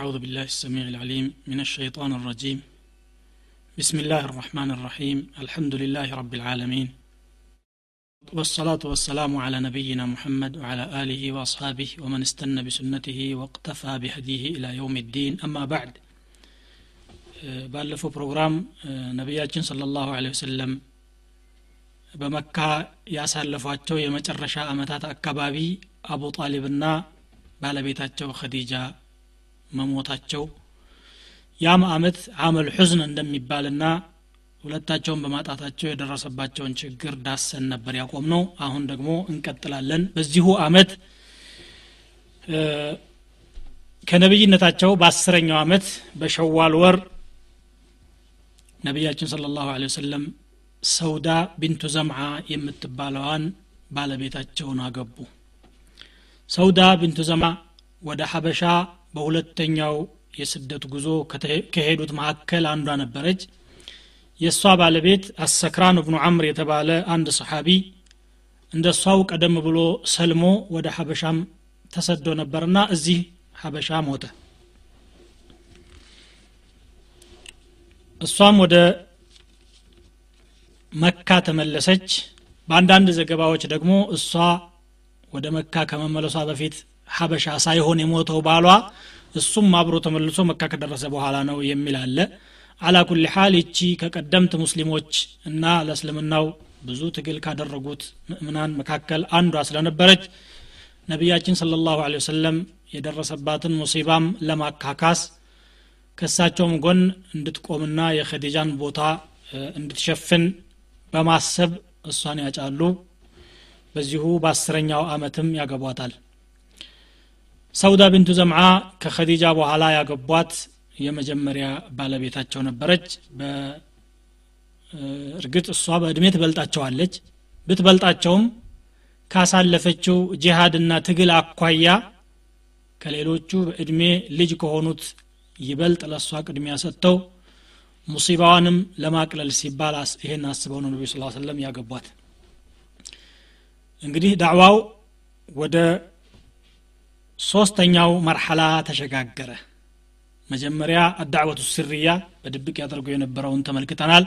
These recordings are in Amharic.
أعوذ بالله السميع العليم من الشيطان الرجيم بسم الله الرحمن الرحيم الحمد لله رب العالمين والصلاة والسلام على نبينا محمد وعلى آله وأصحابه ومن استنى بسنته واقتفى بهديه إلى يوم الدين أما بعد ባለፈው ፕሮግራም ነቢያችን صلى الله عليه وسلم በመካ ያሳለፏቸው የመጨረሻ አመታት አካባቢ አቡ ጣሊብና ባለቤታቸው ኸዲጃ መሞታቸው ያም አመት አመል ሑዝን እንደሚባልና ሁለታቸውን በማጣታቸው የደረሰባቸውን ችግር ዳሰን ነበር ያቆም ነው አሁን ደግሞ እንቀጥላለን። በዚሁ አመት ከነቢይነታቸው በአስረኛው አመት በሸዋል ወር ነቢያችን ስለ ላሁ ወሰለም ሰውዳ ቢንቱ ዘምዓ የምትባለዋን ባለቤታቸውን አገቡ። ሰውዳ ቢንቱ ዘምዓ ወደ ሀበሻ በሁለተኛው የስደት ጉዞ ከሄዱት መካከል አንዷ ነበረች። የእሷ ባለቤት አሰክራን እብኑ አምር የተባለ አንድ ሰሓቢ እንደ እሷው ቀደም ብሎ ሰልሞ ወደ ሀበሻም ተሰዶ ነበርና እዚህ ሀበሻ ሞተ። እሷም ወደ መካ ተመለሰች። በአንዳንድ ዘገባዎች ደግሞ እሷ ወደ መካ ከመመለሷ በፊት ሀበሻ ሳይሆን የሞተው ባሏ እሱም አብሮ ተመልሶ መካ ከደረሰ በኋላ ነው የሚል አለ። አላ ኩል ሓል ይቺ ከቀደምት ሙስሊሞች እና ለእስልምናው ብዙ ትግል ካደረጉት ምእምናን መካከል አንዷ ስለነበረች ነቢያችን ስለ ላሁ ወሰለም የደረሰባትን ሙሲባም ለማካካስ ከእሳቸውም ጎን እንድትቆምና የኸዲጃን ቦታ እንድትሸፍን በማሰብ እሷን ያጫሉ። በዚሁ በአስረኛው አመትም ያገቧታል ሰውዳ ቢንቱ ዘምዓ ከኸዲጃ በኋላ ያገቧት የመጀመሪያ ባለቤታቸው ነበረች። እርግጥ እሷ በእድሜ ትበልጣቸዋለች። ብትበልጣቸውም ካሳለፈችው ጂሃድና ትግል አኳያ ከሌሎቹ በእድሜ ልጅ ከሆኑት ይበልጥ ለእሷ ቅድሚያ ሰጥተው ሙሲባዋንም ለማቅለል ሲባል ይሄን አስበው ነው ነቢ ስ ሰለም ያገቧት። እንግዲህ ዳዕዋው ወደ ሶስተኛው መርሐላ ተሸጋገረ። መጀመሪያ አዳዕወቱ ስርያ በድብቅ ያደርጉ የነበረውን ተመልክተናል።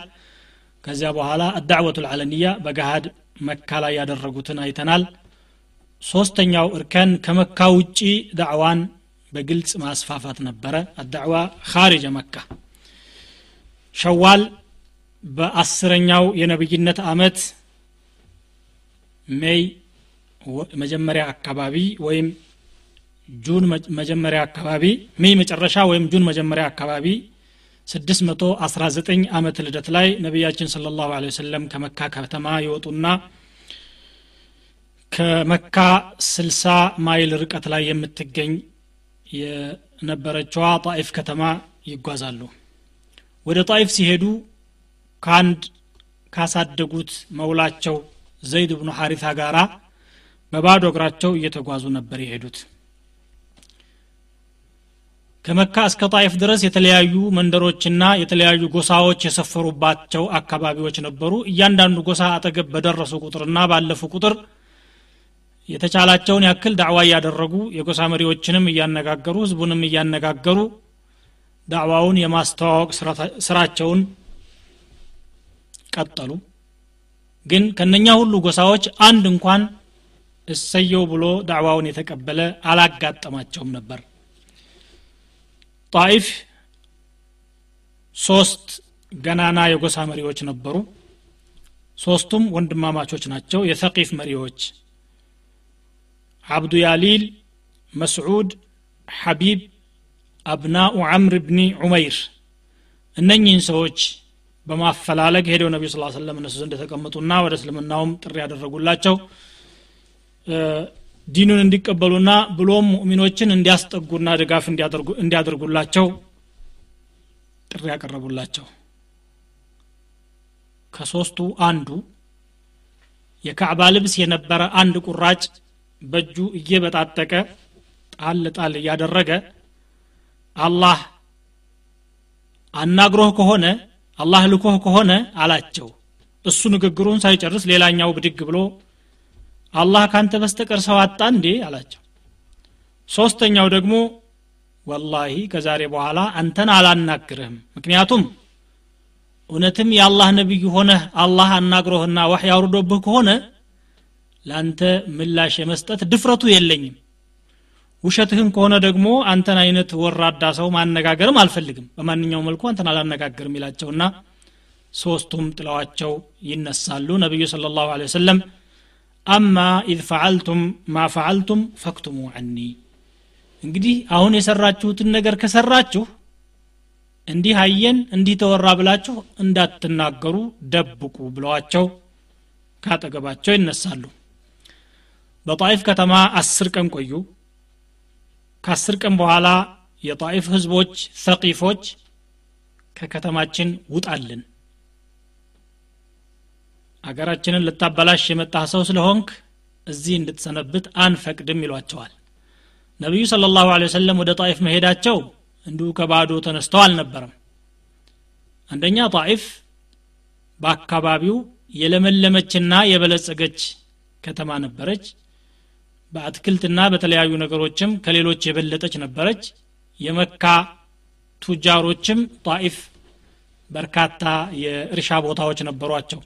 ከዚያ በኋላ አዳዕወቱ ልዓለንያ በገሃድ መካ ላይ ያደረጉትን አይተናል። ሶስተኛው እርከን ከመካ ውጪ ዳዕዋን በግልጽ ማስፋፋት ነበረ። الدعوة خارج مكة። ሸዋል በአስረኛው የነብይነት አመት ሜይ መጀመሪያ አካባቢ ወይም ጁን መጀመሪያ አካባቢ ሜይ መጨረሻ ወይም ጁን መጀመሪያ አካባቢ 619 አመት ልደት ላይ ነቢያችን صلى الله عليه وسلم ከመካ ከተማ ይወጡና ከመካ 60 ማይል ርቀት ላይ የምትገኝ የነበረችዋ ጣኢፍ ከተማ ይጓዛሉ። ወደ ጣኢፍ ሲሄዱ ከአንድ ካሳደጉት መውላቸው ዘይድ ብኑ ሐሪታ ጋራ በባዶ እግራቸው እየተጓዙ ነበር የሄዱት ከመካ እስከ ጣይፍ ድረስ የተለያዩ መንደሮችና የተለያዩ ጎሳዎች የሰፈሩባቸው አካባቢዎች ነበሩ። እያንዳንዱ ጎሳ አጠገብ በደረሱ ቁጥርና ባለፉ ቁጥር የተቻላቸውን ያክል ዳዕዋ እያደረጉ የጎሳ መሪዎችንም እያነጋገሩ ህዝቡንም እያነጋገሩ ዳዕዋውን የማስተዋወቅ ስራቸውን ቀጠሉ። ግን ከነኛ ሁሉ ጎሳዎች አንድ እንኳን እሰየው ብሎ ዳዕዋውን የተቀበለ አላጋጠማቸውም ነበር ጣኢፍ ሶስት ገናና የጎሳ መሪዎች ነበሩ። ሶስቱም ወንድማማቾች ናቸው። የሰቂፍ መሪዎች አብዱ ያሊል መስዑድ ሐቢብ አብናኡ አምር ብኒ ዑመይር። እነኚህን ሰዎች በማፈላለግ ሄደው ነቢዩ ስ ሰለም እነሱ ዘንድ የተቀመጡና ወደ እስልምናውም ጥሪ ያደረጉላቸው ዲኑን እንዲቀበሉና ብሎም ሙእሚኖችን እንዲያስጠጉና ድጋፍ እንዲያደርጉላቸው ጥሪ ያቀረቡላቸው። ከሶስቱ አንዱ የካዕባ ልብስ የነበረ አንድ ቁራጭ በእጁ እየበጣጠቀ ጣል ጣል እያደረገ አላህ አናግሮህ ከሆነ አላህ ልኮህ ከሆነ አላቸው። እሱ ንግግሩን ሳይጨርስ ሌላኛው ብድግ ብሎ አላህ ካንተ በስተቀር ሰው አጣ እንዴ? አላቸው። ሶስተኛው ደግሞ ወላሂ ከዛሬ በኋላ አንተን አላናግርህም። ምክንያቱም እውነትም የአላህ ነቢይ ሆነህ አላህ አናግሮህና ዋህ ያውርዶብህ ከሆነ ለአንተ ምላሽ የመስጠት ድፍረቱ የለኝም። ውሸትህን ከሆነ ደግሞ አንተን አይነት ወራዳ ሰው ማነጋገርም አልፈልግም። በማንኛውም መልኩ አንተን አላነጋግርም ይላቸውና ሶስቱም ጥለዋቸው ይነሳሉ። ነቢዩ ስለ ላሁ ወሰለም أما إذ فعلتم ما فعلتم فاكتموا عني። እንግዲህ አሁን የሰራችሁትን ነገር ከሰራችሁ እንዲህ አየን እንዲህ ተወራ ብላችሁ እንዳትናገሩ ደብቁ ብለዋቸው ካጠገባቸው ይነሳሉ። በጣይፍ ከተማ አስር ቀን ቆዩ። ከአስር ቀን በኋላ የጣይፍ ህዝቦች ሰቂፎች ከከተማችን ውጣልን አገራችንን ልታበላሽ የመጣህ ሰው ስለሆንክ እዚህ እንድትሰነብት አንፈቅድም ይሏቸዋል። ነቢዩ ስለ ላሁ ወሰለም ወደ ጣይፍ መሄዳቸው እንዲሁ ከባዶ ተነስተው አልነበረም። አንደኛ ጣይፍ በአካባቢው የለመለመችና የበለጸገች ከተማ ነበረች። በአትክልትና በተለያዩ ነገሮችም ከሌሎች የበለጠች ነበረች። የመካ ቱጃሮችም ጣኢፍ በርካታ የእርሻ ቦታዎች ነበሯቸው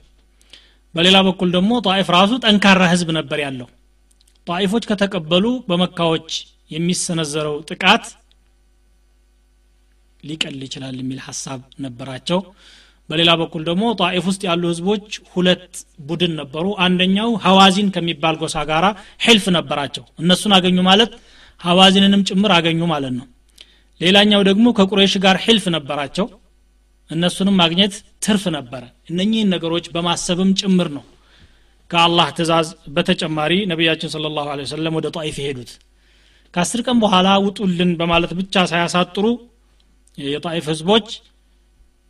በሌላ በኩል ደግሞ ጣኢፍ ራሱ ጠንካራ ህዝብ ነበር ያለው። ጣኢፎች ከተቀበሉ በመካዎች የሚሰነዘረው ጥቃት ሊቀል ይችላል የሚል ሀሳብ ነበራቸው። በሌላ በኩል ደግሞ ጣኢፍ ውስጥ ያሉ ህዝቦች ሁለት ቡድን ነበሩ። አንደኛው ሀዋዚን ከሚባል ጎሳ ጋራ ሒልፍ ነበራቸው። እነሱን አገኙ ማለት ሀዋዚንንም ጭምር አገኙ ማለት ነው። ሌላኛው ደግሞ ከቁሬሽ ጋር ሒልፍ ነበራቸው እነሱንም ማግኘት ትርፍ ነበረ። እነኚህን ነገሮች በማሰብም ጭምር ነው ከአላህ ትእዛዝ በተጨማሪ ነቢያችን ስለ ላሁ ወሰለም ወደ ጣኢፍ የሄዱት። ከአስር ቀን በኋላ ውጡልን በማለት ብቻ ሳያሳጥሩ የጣኢፍ ህዝቦች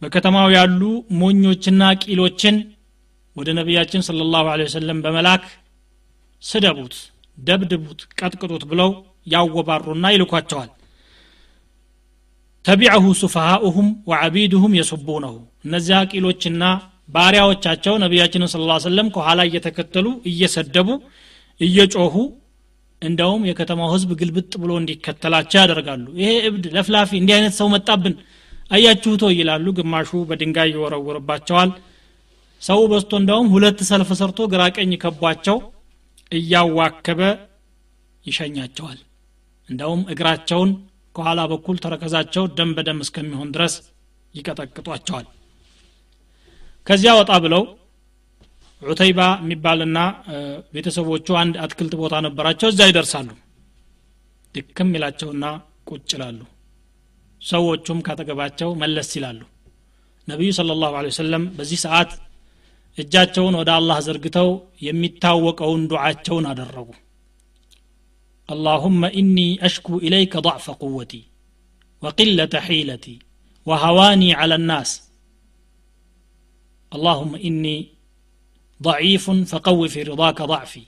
በከተማው ያሉ ሞኞችና ቂሎችን ወደ ነቢያችን ስለ ላሁ ወሰለም በመላክ ስደቡት ደብድቡት ቀጥቅጡት ብለው ያወባሩና ይልኳቸዋል ተቢዐሁ ሱፈሃኡሁም ወዐቢድሁም የሱቡነሁ። እነዚያ ቂሎችና ባሪያዎቻቸው ነቢያችንን ስለ ሰለም ከኋላ እየተከተሉ እየሰደቡ እየጮሁ እንደውም የከተማው ህዝብ ግልብጥ ብሎ እንዲከተላቸው ያደርጋሉ። ይሄ እብድ ለፍላፊ እንዲህ አይነት ሰው መጣብን? አያችሁቶ ይላሉ። ግማሹ በድንጋይ ይወረውርባቸዋል። ሰው በስቶ እንደውም ሁለት ሰልፍ ሰርቶ ግራቀኝ ከቧቸው እያዋከበ ይሸኛቸዋል። እንደውም እግራቸውን ከኋላ በኩል ተረከዛቸው ደም በደም እስከሚሆን ድረስ ይቀጠቅጧቸዋል። ከዚያ ወጣ ብለው ዑተይባ የሚባልና ቤተሰቦቹ አንድ አትክልት ቦታ ነበራቸው እዛ ይደርሳሉ። ድክም ይላቸውና ቁጭ ይላሉ። ሰዎቹም ካጠገባቸው መለስ ይላሉ። ነቢዩ ስለ ላሁ ወሰለም በዚህ ሰዓት እጃቸውን ወደ አላህ ዘርግተው የሚታወቀውን ዱዓቸውን አደረጉ اللهم إني أشكو إليك ضعف قوتي وقلة حيلتي وهواني على الناس اللهم إني ضعيف فقو في رضاك ضعفي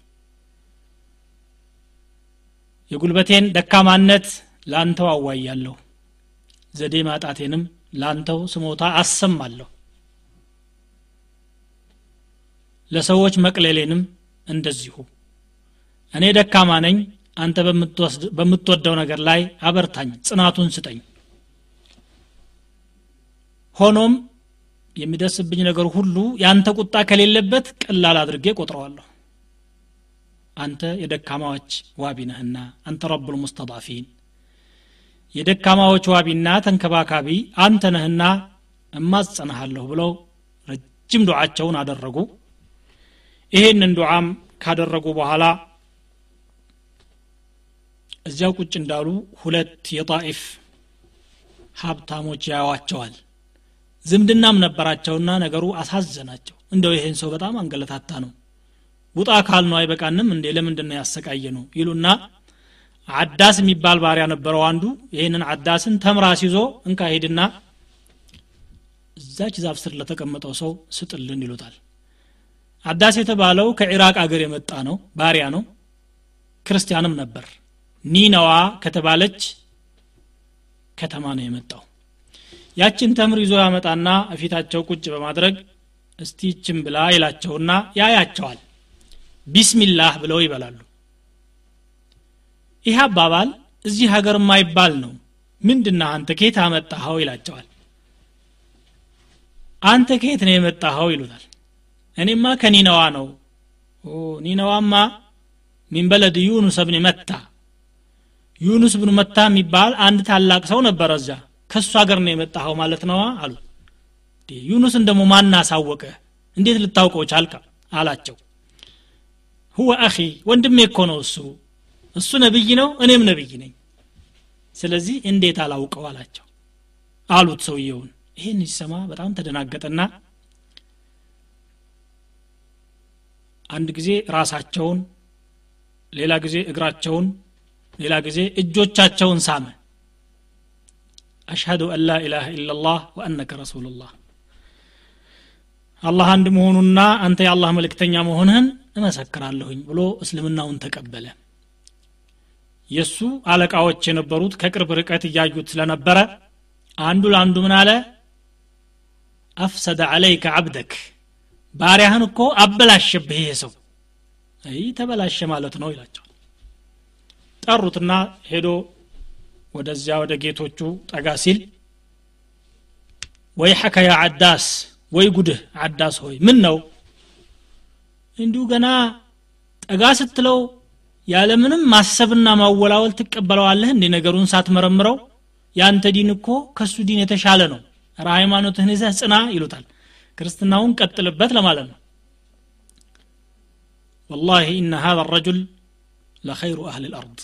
يقول بتين دكامانت لانتو أوايالله ዘዴ ማጣቴንም ላንተው ስሞታ አሰማለሁ ለሰዎች መቅለሌንም እንደዚሁ እኔ ደካማ ነኝ አንተ በምትወደው ነገር ላይ አበርታኝ ጽናቱን ስጠኝ። ሆኖም የሚደርስብኝ ነገር ሁሉ ያንተ ቁጣ ከሌለበት ቀላል አድርጌ ቆጥረዋለሁ። አንተ የደካማዎች ዋቢ ነህና አንተ ረቡል ሙስተضፊን የደካማዎች ዋቢና ተንከባካቢ አንተ ነህና እማጸናሃለሁ ብለው ረጅም ዱዓቸውን አደረጉ። ይሄንን ዱዓም ካደረጉ በኋላ እዚያው ቁጭ እንዳሉ ሁለት የጣኢፍ ሀብታሞች ያዋቸዋል ዝምድናም ነበራቸውና ነገሩ አሳዘናቸው። እንደው ይሄን ሰው በጣም አንገለታታ ነው። ውጣ ካል ነው አይበቃንም እንዴ? ለምንድን ያሰቃየ ነው ይሉና አዳስ የሚባል ባሪያ ነበረው አንዱ። ይህንን አዳስን ተምራ ሲዞ እንካ ሄድና እዛች ዛፍ ስር ለተቀመጠው ሰው ስጥልን ይሉታል። አዳስ የተባለው ከኢራቅ አገር የመጣ ነው ባሪያ ነው ክርስቲያንም ነበር ኒነዋ ከተባለች ከተማ ነው የመጣው። ያችን ተምር ይዞ ያመጣና እፊታቸው ቁጭ በማድረግ እስቲ ይችን ብላ ይላቸውና ያያቸዋል። ቢስሚላህ ብለው ይበላሉ። ይህ አባባል እዚህ ሀገር የማይባል ነው። ምንድና አንተ? ከየት አመጣኸው? ይላቸዋል። አንተ ከየት ነው የመጣኸው? ይሉታል። እኔማ ከኒነዋ ነው። ኒነዋማ ሚን በለድ መታ ዩኑስ ብን መታ የሚባል አንድ ታላቅ ሰው ነበረ እዛ ከእሱ ሀገር ነው የመጣኸው ማለት ነዋ አሉ ዩኑስን ደግሞ ማን አሳወቀ? እንዴት ልታውቀው ቻልካ አላቸው። ሁወ አኺ ወንድሜ እኮ ነው እሱ። እሱ ነብይ ነው እኔም ነብይ ነኝ። ስለዚህ እንዴት አላውቀው? አላቸው። አሉት ሰውየውን። ይህን ሲሰማ በጣም ተደናገጠና አንድ ጊዜ ራሳቸውን ሌላ ጊዜ እግራቸውን ሌላ ጊዜ እጆቻቸውን ሳመ። አሽሀዱ አን ላ ኢላሃ ኢላላህ ወአነከ ረሱሉላህ። አላህ አንድ መሆኑና አንተ የአላህ መልእክተኛ መሆንህን እመሰክራለሁኝ ብሎ እስልምናውን ተቀበለ። የእሱ አለቃዎች የነበሩት ከቅርብ ርቀት እያዩት ስለነበረ አንዱ ለአንዱ ምን አለ? አፍሰደ አለይከ አብደክ ባሪያህን እኮ አበላሸብህ ይሄ ሰው። አይ ተበላሸ ማለት ነው ይላቸዋል ጠሩትና ሄዶ ወደዚያ ወደ ጌቶቹ ጠጋ ሲል ወይ ሐከ ያ አዳስ ወይ ጉድህ አዳስ ሆይ ምን ነው እንዲሁ ገና ጠጋ ስትለው ያለምንም ማሰብና ማወላወል ትቀበለዋለህ እንዲ ነገሩን ሳትመረምረው የአንተ ዲን እኮ ከሱ ዲን የተሻለ ነው። ራ ሃይማኖትህን ይዘህ ጽና ይሉታል። ክርስትናውን ቀጥልበት ለማለት ነው። ወላሂ ኢነ ሃذا ረጁል لخير أهل الأرض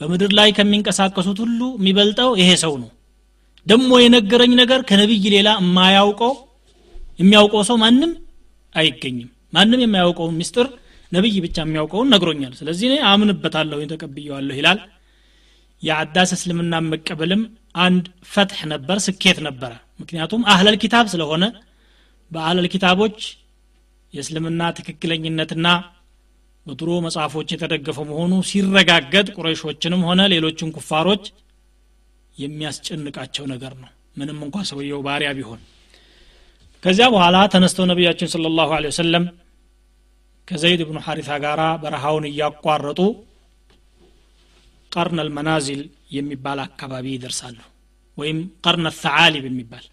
በምድር ላይ ከሚንቀሳቀሱት ሁሉ የሚበልጠው ይሄ ሰው ነው። ደግሞ የነገረኝ ነገር ከነቢይ ሌላ የማያውቀው የሚያውቀው ሰው ማንም አይገኝም። ማንም የማያውቀውን ምስጢር ነቢይ ብቻ የሚያውቀውን ነግሮኛል። ስለዚህ እኔ አምንበታለሁ ተቀብየዋለሁ ይላል። የአዳስ እስልምና መቀበልም አንድ ፈትሕ ነበር ስኬት ነበረ። ምክንያቱም አህለል ኪታብ ስለሆነ በአህለል ኪታቦች የእስልምና ትክክለኝነትና በድሮ መጽሐፎች የተደገፈ መሆኑ ሲረጋገጥ ቁረይሾችንም ሆነ ሌሎችን ኩፋሮች የሚያስጨንቃቸው ነገር ነው። ምንም እንኳ ሰውየው ባሪያ ቢሆን። ከዚያ በኋላ ተነስተው ነቢያችን ስለ ላሁ ወሰለም ከዘይድ ብኑ ሐሪታ ጋር በረሃውን እያቋረጡ ቀርነ ልመናዚል የሚባል አካባቢ ይደርሳሉ። ወይም ቀርነ ተዓሊብ የሚባል።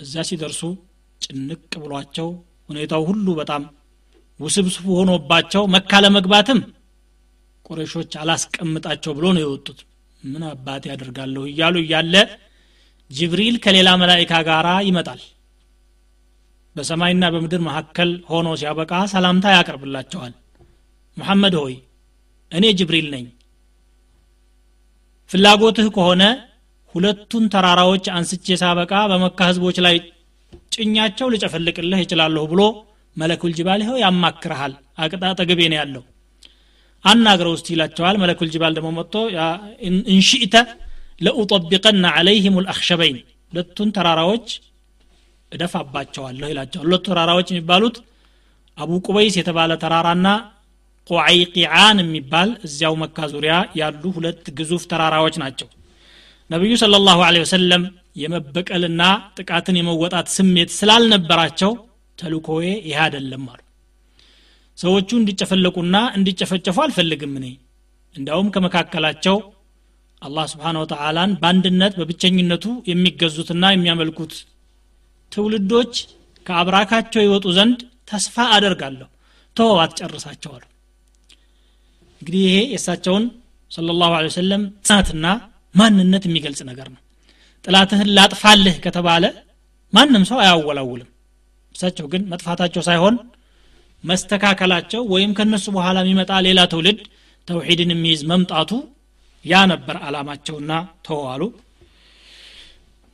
እዛ ሲደርሱ ጭንቅ ብሏቸው ሁኔታው ሁሉ በጣም ውስብስብ ሆኖባቸው መካ ለመግባትም ቁረሾች አላስቀምጣቸው ብሎ ነው የወጡት። ምን አባቴ ያደርጋለሁ እያሉ እያለ ጅብሪል ከሌላ መላይካ ጋር ይመጣል። በሰማይና በምድር መካከል ሆኖ ሲያበቃ ሰላምታ ያቀርብላቸዋል። ሙሐመድ ሆይ እኔ ጅብሪል ነኝ። ፍላጎትህ ከሆነ ሁለቱን ተራራዎች አንስቼ ሳበቃ በመካ ህዝቦች ላይ ጭኛቸው ልጨፈልቅልህ ይችላለሁ ብሎ መለኩል ጅባል ይኸው ያማክርሃል አቅጣ ጠገቤ ነው ያለው። አናግረው ውስጥ ይላቸዋል። መለኩል ጅባል ደግሞ መጥቶ እንሽእተ ለኡጠቢቀና አለይህም ልአክሸበይን ሁለቱን ተራራዎች እደፋባቸዋለሁ ይላቸዋል። ሁለቱ ተራራዎች የሚባሉት አቡ ቁበይስ የተባለ ተራራና ቁዓይቂዓን የሚባል እዚያው መካ ዙሪያ ያሉ ሁለት ግዙፍ ተራራዎች ናቸው። ነቢዩ ስለ ላሁ ወሰለም የመበቀልና ጥቃትን የመወጣት ስሜት ስላልነበራቸው ተልኮዬ ይህ አይደለም አሉ። ሰዎቹ እንዲጨፈለቁና እንዲጨፈጨፉ አልፈልግም እኔ። እንዲያውም ከመካከላቸው አላህ ስብሓን ወተላን በአንድነት በብቸኝነቱ የሚገዙትና የሚያመልኩት ትውልዶች ከአብራካቸው ይወጡ ዘንድ ተስፋ አደርጋለሁ። ተወው አትጨርሳቸው አሉ። እንግዲህ ይሄ የእሳቸውን ስለ ላሁ ወሰለም ጽናትና ማንነት የሚገልጽ ነገር ነው። ጥላትህን ላጥፋልህ ከተባለ ማንም ሰው አያወላውልም እሳቸው ግን መጥፋታቸው ሳይሆን መስተካከላቸው ወይም ከነሱ በኋላ የሚመጣ ሌላ ትውልድ ተውሒድን የሚይዝ መምጣቱ ያ ነበር አላማቸውና ተዋሉ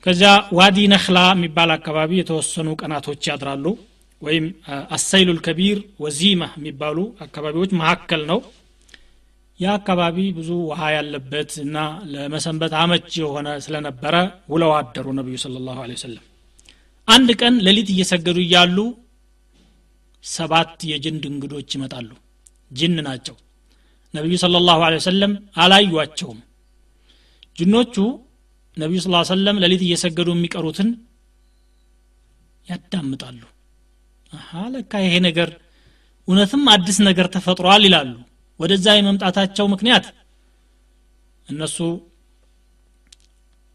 ከዚያ ዋዲ ነክላ የሚባል አካባቢ የተወሰኑ ቀናቶች ያድራሉ። ወይም አሰይሉ ልከቢር ወዚማ የሚባሉ አካባቢዎች መካከል ነው። ያ አካባቢ ብዙ ውሃ ያለበት እና ለመሰንበት አመች የሆነ ስለነበረ ውለው አደሩ ነቢዩ ስለ ላሁ ወሰለም አንድ ቀን ሌሊት እየሰገዱ እያሉ ሰባት የጅንድ እንግዶች ይመጣሉ። ጅን ናቸው። ነቢዩ صلى الله عليه وسلم አላዩቸውም ጅኖቹ ነቢዩ ስ ሰለም ሌሊት እየሰገዱ የሚቀሩትን ያዳምጣሉ። ለካ ይሄ ነገር እውነትም አዲስ ነገር ተፈጥሯል ይላሉ። ወደዛ የመምጣታቸው ምክንያት እነሱ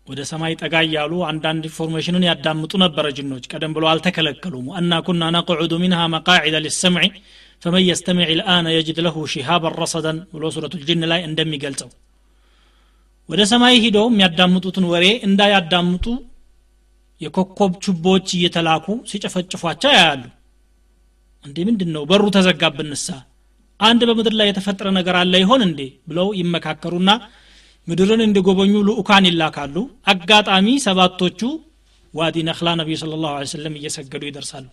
ወደ ሰማይ ጠጋ እያሉ አንዳንድ information ን ያዳምጡ ነበረ ጅኖች። ቀደም ብሎ አልተከለከሉም። وأنا كنا نقعد منها مقاعد للسمع ፈመን የስተሚዕ ልአነ የጅድ ለሁ ሺሃበን ረሰደን ብሎ ሱረቱ ልጅን ላይ እንደሚገልጸው። ወደ ሰማይ ሂደው የሚያዳምጡትን ወሬ እንዳያዳምጡ የኮከብ ችቦዎች እየተላኩ ሲጨፈጭፏቸው ያያሉ። እንዴ ምንድን ነው በሩ ተዘጋብንሳ? አንድ በምድር ላይ የተፈጠረ ነገር አለ ይሆን እንዴ? ብለው ይመካከሩና ምድርን እንዲጎበኙ ልኡካን ይላካሉ አጋጣሚ ሰባቶቹ ዋዲ ነክላ ነቢዩ ስለ ላሁ ሰለም እየሰገዱ ይደርሳሉ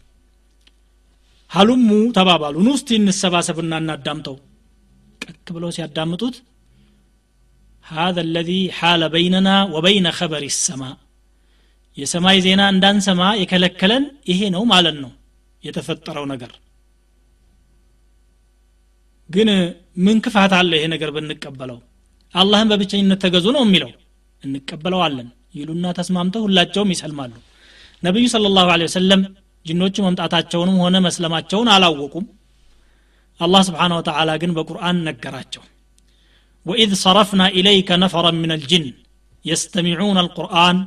ሀሉሙ ተባባሉ ኑ እስቲ እንሰባሰብና እናዳምጠው ቀክ ብለው ሲያዳምጡት هذا الذي حال بيننا وبين خبر السماء የሰማይ ዜና እንዳንሰማ የከለከለን ይሄ ነው ማለት ነው የተፈጠረው ነገር ግን ምን ክፋት አለ ይሄ ነገር ብንቀበለው አላህን በብቸኝነት ተገዙ ነው የሚለው እንቀበለዋለን ይሉና ተስማምተው ሁላቸውም ይሰልማሉ ነቢዩ ስለ ላሁ ወሰለም ጅኖቹ መምጣታቸውንም ሆነ መስለማቸውን አላወቁም አላህ ስብሓን ወተላ ግን በቁርአን ነገራቸው وإذ صرفنا إليك نفرا من الجن يستمعون القرآن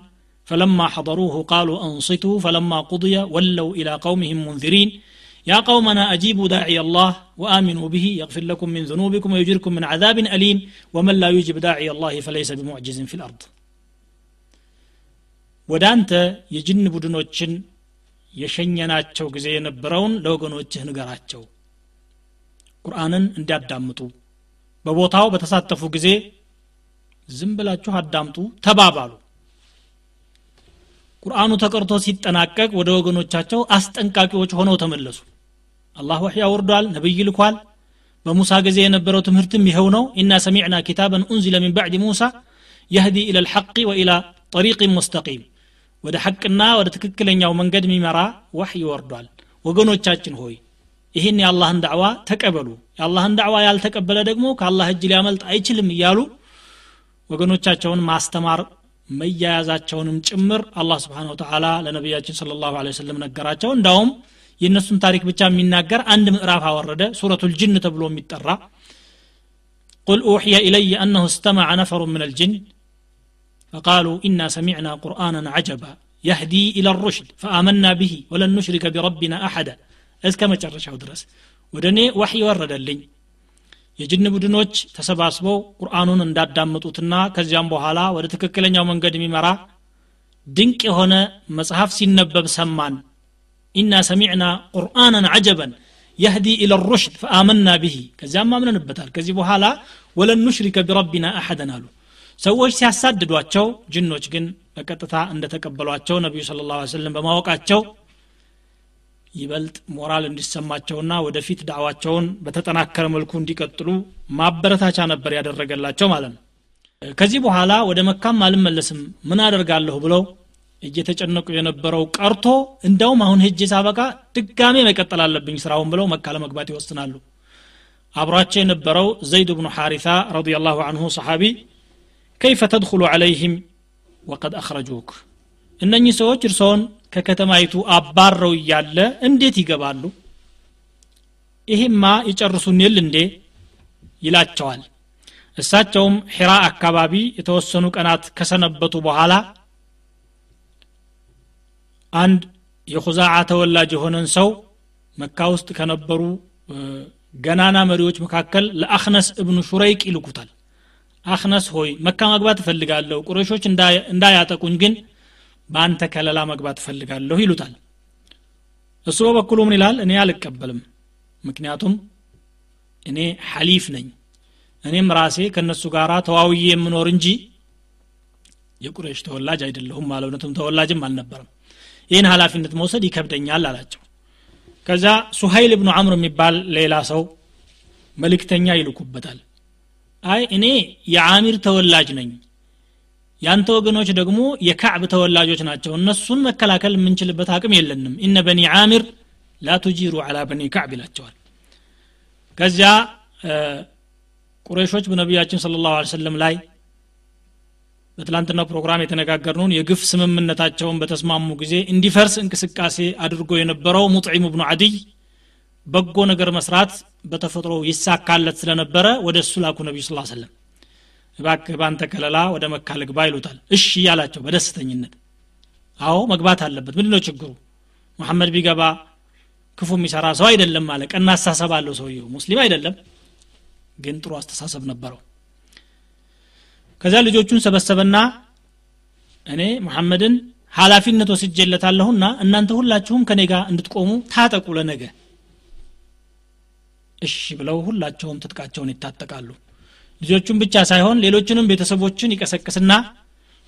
فلما حضروه قالوا أنصتوا فلما قضي ولوا إلى قومهم منذرين يا قومنا أجيبوا داعي الله وآمنوا به يغفر لكم من ذنوبكم ويجركم من عذاب أليم ومن لا يجب داعي الله فليس بمعجز في الأرض ወደ አንተ የጅን ቡድኖችን የሸኘናቸው ጊዜ የነበረውን ለወገኖችህ ንገራቸው ቁርአንን እንዲያዳምጡ በቦታው በተሳተፉ ጊዜ ዝም ብላችሁ አዳምጡ ተባባሉ ቁርአኑ ተቀርቶ ሲጠናቀቅ ወደ ወገኖቻቸው አስጠንቃቂዎች ሆነው ተመለሱ አላህ ወሕይ አውርዷል ነቢይ ልኳል በሙሳ ጊዜ የነበረው ትምህርትም ይኸው ነው። ኢና ሰሚዕና ኪታበን ኡንዚለ ሚን ባዕድ ሙሳ የህዲ ኢላ ልሐቅ ወኢላ ጠሪቅን ሙስተቂም። ወደ ሐቅና ወደ ትክክለኛው መንገድ የሚመራ ወሕይ ወርዷል። ወገኖቻችን ሆይ ይህን የአላህን ዳዕዋ ተቀበሉ። የአላህን ዳዕዋ ያልተቀበለ ደግሞ ከአላህ እጅ ሊያመልጥ አይችልም እያሉ ወገኖቻቸውን ማስተማር መያያዛቸውንም ጭምር አላህ ስብሓን ወተላ ለነቢያችን ስለ ላሁ ወሰለም ነገራቸው። እንዳውም የእነሱን ታሪክ ብቻ የሚናገር አንድ ምዕራፍ አወረደ ሱረቱ ልጅን ተብሎ የሚጠራ قل أوحي إلي أنه استمع نفر من الجن فقالوا إنا سمعنا قرآنا عجبا يهدي إلى الرشد فآمنا به ولن نشرك بربنا أحدا እስከ መጨረሻው ድረስ ወደ እኔ ዋሕይ ወረደልኝ የጅን ቡድኖች ተሰባስበው ቁርአኑን እንዳዳመጡትና ከዚያም በኋላ ወደ ትክክለኛው መንገድ የሚመራ ድንቅ የሆነ መጽሐፍ ሲነበብ ሰማን ኢና ሰሚዕና ቁርአናን አጀበን የህዲ ኢለ ሩሽድ ፈአመና ብሂ ከዚያም አምነንበታል። ከዚህ በኋላ ወለን ኑሽሪከ ቢረቢና አሐደን አሉ። ሰዎች ሲያሳድዷቸው ጅኖች ግን በቀጥታ እንደተቀበሏቸው ነቢዩ ስለ ላ ሰለም በማወቃቸው ይበልጥ ሞራል እንዲሰማቸውና ወደፊት ዳዕዋቸውን በተጠናከረ መልኩ እንዲቀጥሉ ማበረታቻ ነበር ያደረገላቸው ማለት ነው። ከዚህ በኋላ ወደ መካም አልመለስም ምን አደርጋለሁ ብለው እየተጨነቁ የነበረው ቀርቶ እንዳውም አሁን ሄጄ ሳበቃ ድጋሜ መቀጠል አለብኝ ስራውን ብለው መካ ለመግባት ይወስናሉ። አብሯቸው የነበረው ዘይድ ብኑ ሐሪታ ረዲየላሁ አንሁ ሰሓቢ ከይፈ ተድኩሉ ዓለይህም ወቀድ አኽረጁክ እነኚህ ሰዎች እርስዎን ከከተማይቱ አባረው እያለ እንዴት ይገባሉ? ይሄማ ይጨርሱን እንዴ? ይላቸዋል። እሳቸውም ሒራ አካባቢ የተወሰኑ ቀናት ከሰነበቱ በኋላ አንድ የኹዛዓ ተወላጅ የሆነን ሰው መካ ውስጥ ከነበሩ ገናና መሪዎች መካከል ለአክነስ እብኑ ሹረይቅ ይልኩታል። አክነስ ሆይ መካ መግባት እፈልጋለሁ ቁረሾች እንዳያጠቁኝ ግን በአንተ ከለላ መግባት እፈልጋለሁ ይሉታል። እሱ በበኩሉ ምን ይላል? እኔ አልቀበልም ምክንያቱም እኔ ሐሊፍ ነኝ። እኔም ራሴ ከእነሱ ጋር ተዋውዬ የምኖር እንጂ የቁረሽ ተወላጅ አይደለሁም አለ። እውነትም ተወላጅም አልነበረም ይህን ሀላፊነት መውሰድ ይከብደኛል አላቸው። ከዛ ሱሀይል ብኑ አምር የሚባል ሌላ ሰው መልእክተኛ ይልኩበታል። አይ እኔ የአሚር ተወላጅ ነኝ። ያንተ ወገኖች ደግሞ የካዕብ ተወላጆች ናቸው። እነሱን መከላከል የምንችልበት አቅም የለንም። ኢነ በኒ አሚር ላ ቱጂሩ አላ በኒ ካዕብ ይላቸዋል። ከዚያ ቁረይሾች በነቢያችን ስለ ላሁ ሰለም ላይ በትላንትናው ፕሮግራም የተነጋገርነውን የግፍ ስምምነታቸውን በተስማሙ ጊዜ እንዲፈርስ እንቅስቃሴ አድርጎ የነበረው ሙጥዒም ብኑ አድይ በጎ ነገር መስራት በተፈጥሮ ይሳካለት ስለነበረ ወደ እሱ ላኩ ነቢዩ ስ ሰለም እባክህ ባንተ ከለላ ወደ መካ ልግባ ይሉታል። እሺ ያላቸው በደስተኝነት አዎ መግባት አለበት። ምንድ ነው ችግሩ? መሐመድ ቢገባ ክፉ የሚሰራ ሰው አይደለም አለ። ቀና አስተሳሰብ አለው ሰውየው። ሙስሊም አይደለም ግን ጥሩ አስተሳሰብ ነበረው ከዚያ ልጆቹን ሰበሰበና እኔ መሐመድን ኃላፊነት ወስጄለታለሁና እናንተ ሁላችሁም ከኔ ጋር እንድትቆሙ ታጠቁ ለነገ። እሺ ብለው ሁላቸውም ትጥቃቸውን ይታጠቃሉ። ልጆቹን ብቻ ሳይሆን ሌሎችንም ቤተሰቦችን ይቀሰቅስና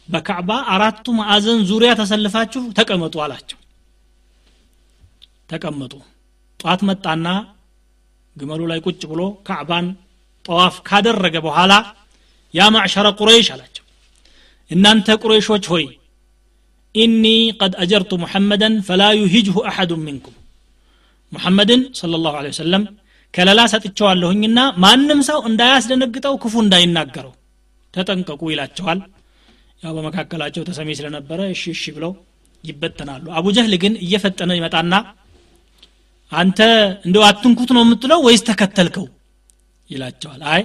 በካዕባ አራቱ ማዕዘን ዙሪያ ተሰልፋችሁ ተቀመጡ አላቸው። ተቀመጡ። ጧት መጣና ግመሉ ላይ ቁጭ ብሎ ካዕባን ጠዋፍ ካደረገ በኋላ ያ ማዕሸረ ቁረይሽ አላቸው። እናንተ ቁረይሾች ሆይ ኢኒ ቀድ አጀርቱ ሙሐመደን ፈላ ዩሂጅሁ አሐዱ ሚንኩም። ሙሐመድን صለ ላሁ ወሰለም ከለላ ሰጥቸዋለሁኝና ማንም ሰው እንዳያስደነግጠው ክፉ እንዳይናገረው ተጠንቀቁ ይላቸዋል። ያው በመካከላቸው ተሰሚ ስለነበረ እሺ እሺ ብለው ይበተናሉ። አቡ ጀህል ግን እየፈጠነ ይመጣና አንተ እንደው አትንኩት ነው የምትለው ወይስ ተከተልከው ይላቸዋል። አይ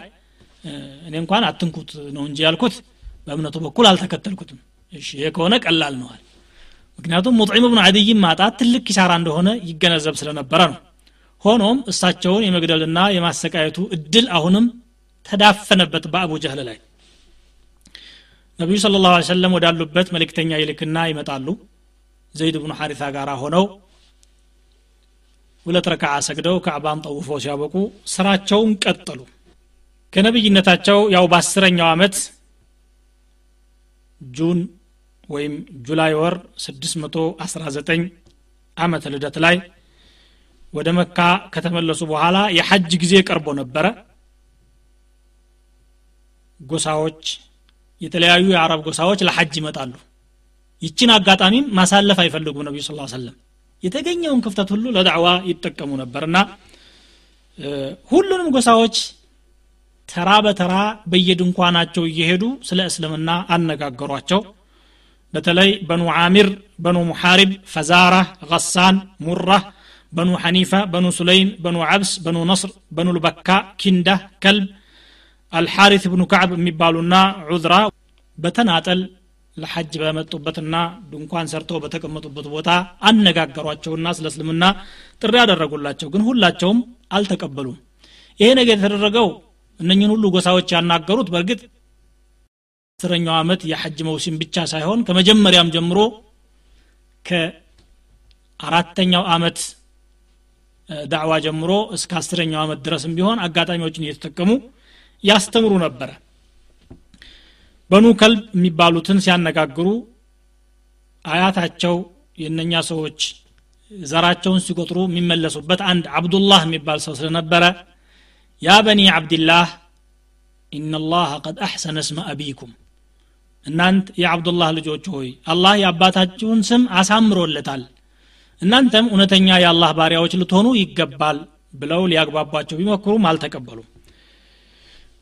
እኔ እንኳን አትንኩት ነው እንጂ ያልኩት በእምነቱ በኩል አልተከተልኩትም። እሺ ይሄ ከሆነ ቀላል ነዋል ምክንያቱም ሙጥዒም ብኑ አድይን ማጣት ትልቅ ኪሳራ እንደሆነ ይገነዘብ ስለነበረ ነው። ሆኖም እሳቸውን የመግደልና የማሰቃየቱ እድል አሁንም ተዳፈነበት በአቡ ጀህል ላይ። ነቢዩ ስለ ላሁ ሰለም ወዳሉበት መልእክተኛ ይልክና ይመጣሉ። ዘይድ ብኑ ሐሪታ ጋር ሆነው ሁለት ረክዓ ሰግደው ካዕባን ጠውፈው ሲያበቁ ስራቸውን ቀጠሉ ከነቢይነታቸው ያው በአስረኛው ዓመት ጁን ወይም ጁላይ ወር 619 ዓመተ ልደት ላይ ወደ መካ ከተመለሱ በኋላ የሐጅ ጊዜ ቀርቦ ነበረ። ጎሳዎች የተለያዩ የአረብ ጎሳዎች ለሐጅ ይመጣሉ። ይችን አጋጣሚም ማሳለፍ አይፈልጉም ነቢዩ ስ ሰለም የተገኘውን ክፍተት ሁሉ ለዳዕዋ ይጠቀሙ ነበርና ሁሉንም ጎሳዎች ተራ በተራ በየድንኳናቸው እየሄዱ ስለ እስልምና አነጋገሯቸው። በተለይ በኑ ዓሚር በኑ ሙሓሪብ ፈዛራ ገሳን ሙራህ በኑ ሐኒፋ በኑ ሱለይም በኑ ዓብስ በኑ ነስር በኑ ልበካ ኪንዳ ከልብ አልሓሪት ብኑ ከዕብ የሚባሉና ዑዝራ በተናጠል ለሐጅ በመጡበትና ድንኳን ሰርተው በተቀመጡበት ቦታ አነጋገሯቸውና ስለ እስልምና ጥሪ ያደረጉላቸው ግን ሁላቸውም አልተቀበሉም። ይሄ ነገር የተደረገው እነኝን ሁሉ ጎሳዎች ያናገሩት በእርግጥ አስረኛው ዓመት የሐጅ መውሲም ብቻ ሳይሆን ከመጀመሪያም ጀምሮ ከአራተኛው ዓመት ዳዕዋ ጀምሮ እስከ አስረኛው ዓመት ድረስም ቢሆን አጋጣሚዎችን እየተጠቀሙ ያስተምሩ ነበረ። በኑ ከልብ የሚባሉትን ሲያነጋግሩ አያታቸው የእነኛ ሰዎች ዘራቸውን ሲቆጥሩ የሚመለሱበት አንድ አብዱላህ የሚባል ሰው ስለነበረ ያ በኒ አብድላህ ኢነላህ ቀድ አሕሰነ እስመ አቢኩም። እናንት የአብዱላህ ልጆች ሆይ አላህ የአባታችሁን ስም አሳምሮለታል። እናንተም እውነተኛ የአላህ ባሪያዎች ልትሆኑ ይገባል ብለው ሊያግባቧቸው ቢሞክሩም አልተቀበሉም።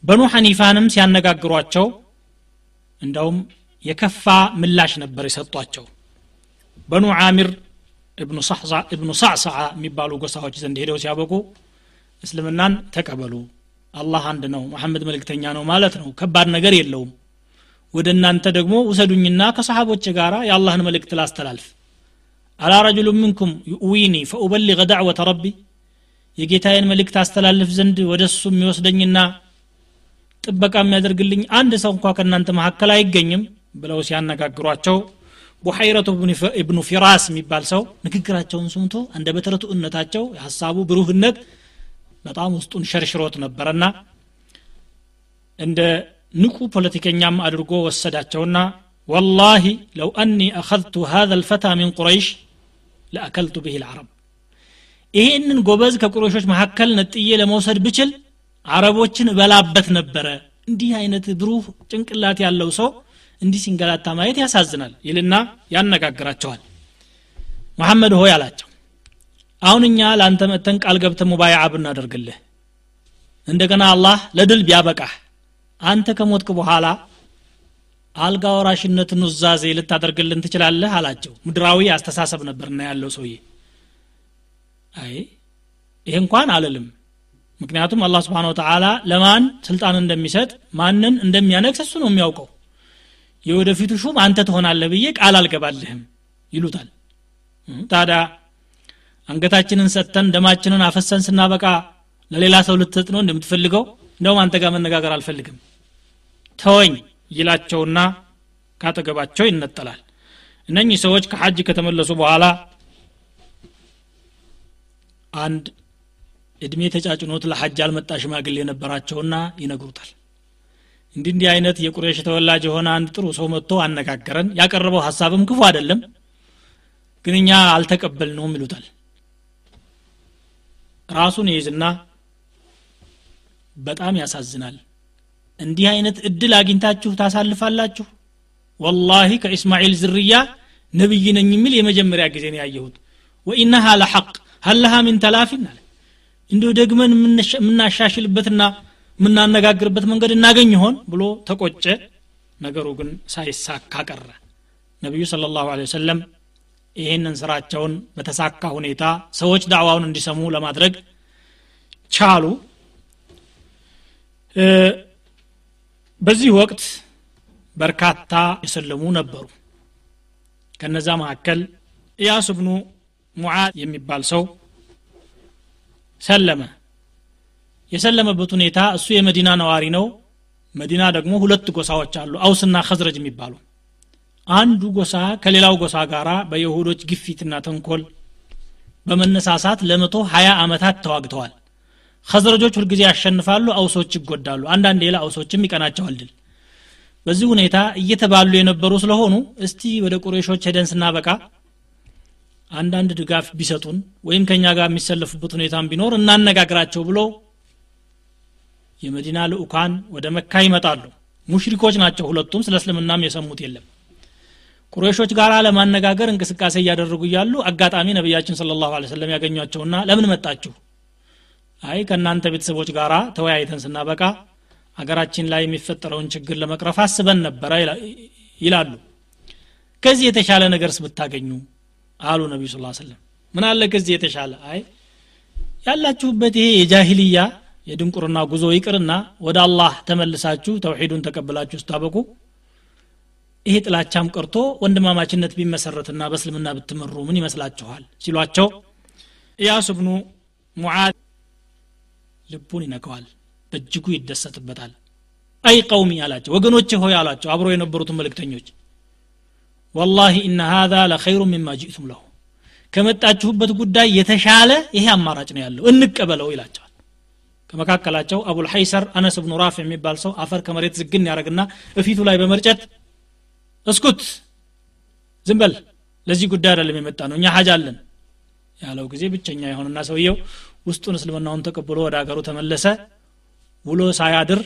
በኑ ሐኒፋንም ሲያነጋግሯቸው እንደውም የከፋ ምላሽ ነበር የሰጧቸው። በኑ ዓሚር እብኑ ሳዕሳዓ የሚባሉ ጎሳዎች ዘንድ ሄደው ሲያበቁ እስልምናን ተቀበሉ። አላህ አንድ ነው መሐመድ መልእክተኛ ነው ማለት ነው። ከባድ ነገር የለውም። ወደ እናንተ ደግሞ ውሰዱኝና ከሰሓቦች ጋር የአላህን መልእክት ላስተላልፍ። አላ ረጅሉ ምንኩም ዩዊኒ ፈኡበሊገ ዳዕወተ ረቢ የጌታዬን መልእክት አስተላልፍ ዘንድ ወደ እሱ የሚወስደኝና ጥበቃ የሚያደርግልኝ አንድ ሰው እንኳ ከእናንተ መካከል አይገኝም ብለው ሲያነጋግሯቸው ቡሐይረቱ እብኑ ፊራስ የሚባል ሰው ንግግራቸውን ሰምቶ እንደ በተረቱእነታቸው የሀሳቡ ብሩህነት በጣም ውስጡን ሸርሽሮት ነበረና እንደ ንቁ ፖለቲከኛም አድርጎ ወሰዳቸውና ወላሂ ለው አኒ አኸذቱ ሃذ ልፈታ ሚን ቁረይሽ ለአከልቱ ብህ ልዓረብ ይሄንን ጎበዝ ከቁረሾች መካከል ነጥዬ ለመውሰድ ብችል አረቦችን እበላበት ነበረ። እንዲህ አይነት ብሩህ ጭንቅላት ያለው ሰው እንዲህ ሲንገላታ ማየት ያሳዝናል ይልና ያነጋግራቸዋል። መሐመድ ሆይ አላቸው አሁን እኛ ለአንተ መተን ቃል ገብተ ሙባያ ብናደርግልህ። እንደገና አላህ ለድል ቢያበቃህ። አንተ ከሞትክ በኋላ አልጋ ወራሽነት ኑዛዜ ልታደርግልን ትችላለህ አላቸው። ምድራዊ አስተሳሰብ ነበርና ያለው ሰውዬ። አይ ይህ እንኳን አልልም። ምክንያቱም አላህ ስብሓን ወተላ ለማን ስልጣን እንደሚሰጥ ማንን እንደሚያነግስ እሱ ነው የሚያውቀው። የወደፊቱ ሹም አንተ ትሆናለህ ብዬ ቃል አልገባልህም ይሉታል። ታዲያ አንገታችንን ሰጥተን ደማችንን አፈሰን ስናበቃ ለሌላ ሰው ልትሰጥ ነው እንደምትፈልገው እንደውም አንተ ጋር መነጋገር አልፈልግም። ተወኝ ይላቸውና ካጠገባቸው ይነጠላል። እነኚህ ሰዎች ከሐጅ ከተመለሱ በኋላ አንድ እድሜ ተጫጭኖት ለሐጅ አልመጣ ሽማግሌ የነበራቸውና ይነግሩታል። እንዲህ እንዲህ አይነት የቁሬሽ ተወላጅ የሆነ አንድ ጥሩ ሰው መጥቶ አነጋገረን። ያቀረበው ሀሳብም ክፉ አይደለም ግን እኛ አልተቀበልነውም ይሉታል ራሱን ይይዝና በጣም ያሳዝናል። እንዲህ አይነት እድል አግኝታችሁ ታሳልፋላችሁ? ወላሂ ከእስማኤል ዝርያ ነብይ ነኝ የሚል የመጀመሪያ ጊዜ ነው ያየሁት። ወኢነሃ ለሐቅ ሀለሃ ምን ተላፊን አለ። እንዲሁ ደግመን የምናሻሽልበትና የምናነጋግርበት መንገድ እናገኝ ይሆን ብሎ ተቆጨ። ነገሩ ግን ሳይሳካ ቀረ። ነቢዩ ስለ ላሁ ይህንን ስራቸውን በተሳካ ሁኔታ ሰዎች ዳዕዋውን እንዲሰሙ ለማድረግ ቻሉ። በዚህ ወቅት በርካታ የሰለሙ ነበሩ። ከነዛ መካከል ኢያስ ብኑ ሙዓዝ የሚባል ሰው ሰለመ። የሰለመበት ሁኔታ እሱ የመዲና ነዋሪ ነው። መዲና ደግሞ ሁለት ጎሳዎች አሉ አውስና ከዝረጅ የሚባሉ አንዱ ጎሳ ከሌላው ጎሳ ጋራ በይሁዶች ግፊትና ተንኮል በመነሳሳት ለመቶ ሀያ ዓመታት ተዋግተዋል። ከዝረጆች ሁልጊዜ ያሸንፋሉ አውሶች ይጎዳሉ። አንዳንድ ሌላ አውሶችም ይቀናቸዋል ድል። በዚህ ሁኔታ እየተባሉ የነበሩ ስለሆኑ እስቲ ወደ ቁሬሾች ሄደን ስናበቃ አንዳንድ ድጋፍ ቢሰጡን ወይም ከኛ ጋር የሚሰለፉበት ሁኔታም ቢኖር እናነጋግራቸው ብሎ የመዲና ልኡካን ወደ መካ ይመጣሉ። ሙሽሪኮች ናቸው ሁለቱም ስለ እስልምናም የሰሙት የለም ቁሬሾች ጋር ለማነጋገር እንቅስቃሴ እያደረጉ እያሉ አጋጣሚ ነቢያችን ስለ ላሁ ሰለም ያገኟቸውና ለምን መጣችሁ? አይ ከእናንተ ቤተሰቦች ጋር ተወያይተን ስናበቃ አገራችን ላይ የሚፈጠረውን ችግር ለመቅረፍ አስበን ነበረ ይላሉ። ከዚህ የተሻለ ነገርስ ብታገኙ? አሉ ነቢዩ ስ ሰለም ምን አለ ከዚህ የተሻለ? አይ ያላችሁበት ይሄ የጃሂልያ የድንቁርና ጉዞ ይቅርና ወደ አላህ ተመልሳችሁ ተውሒዱን ተቀብላችሁ ስታበቁ ይሄ ጥላቻም ቀርቶ ወንድማማችነት ቢመሰረትና በእስልምና ብትመሩ ምን ይመስላችኋል? ሲሏቸው ኢያሱ ብኑ ሙዓዝ ልቡን ይነከዋል በእጅጉ ይደሰትበታል። አይ ቀውሚ አላቸው። ወገኖቼ ሆይ አላቸው አብሮ የነበሩትን መልእክተኞች። ወላሂ ኢነ ሃذا ለኸይሩ ሚማ ጅእቱም ለሁ ከመጣችሁበት ጉዳይ የተሻለ ይሄ አማራጭ ነው ያለው እንቀበለው ይላቸዋል። ከመካከላቸው አቡልሐይሰር አነስ ብኑ ራፍ የሚባል ሰው አፈር ከመሬት ዝግን ያደረግና እፊቱ ላይ በመርጨት እስኩት! ዝም በል! ለዚህ ጉዳይ አይደለም የመጣ ነው እኛ ሀጅ አለን ያለው ጊዜ ብቸኛ የሆነና ሰውየው ውስጡን እስልምናውን ተቀብሎ ወደ ሀገሩ ተመለሰ። ውሎ ሳያድር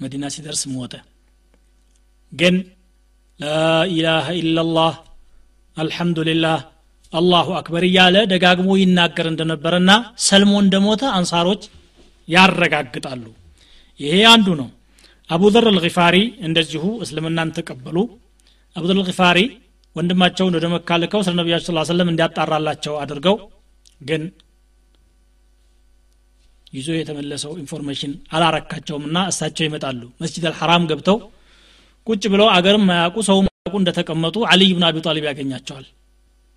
መዲና ሲደርስ ሞተ። ግን لا إله إلا الله الحمد لله الله أكبر እያለ ደጋግሞ ይናገር እንደነበረና ሰልሞ እንደሞተ አንሷሮች ያረጋግጣሉ። ይሄ አንዱ ነው አቡ ዘር አልጊፋሪ እንደዚሁ እስልምናን ተቀበሉ። አቡ ዘር አልጊፋሪ ወንድማቸውን ወደ መካ ልከው ስለ ነቢያቸው ስ ሰለም እንዲያጣራላቸው አድርገው ግን ይዞ የተመለሰው information አላረካቸውምና እሳቸው ይመጣሉ። መስጂድ አልሐራም ገብተው ቁጭ ብለው አገርም ማያውቁ ሰው ማያውቁ እንደተቀመጡ አልይ ብን አቢ ጣሊብ ያገኛቸዋል።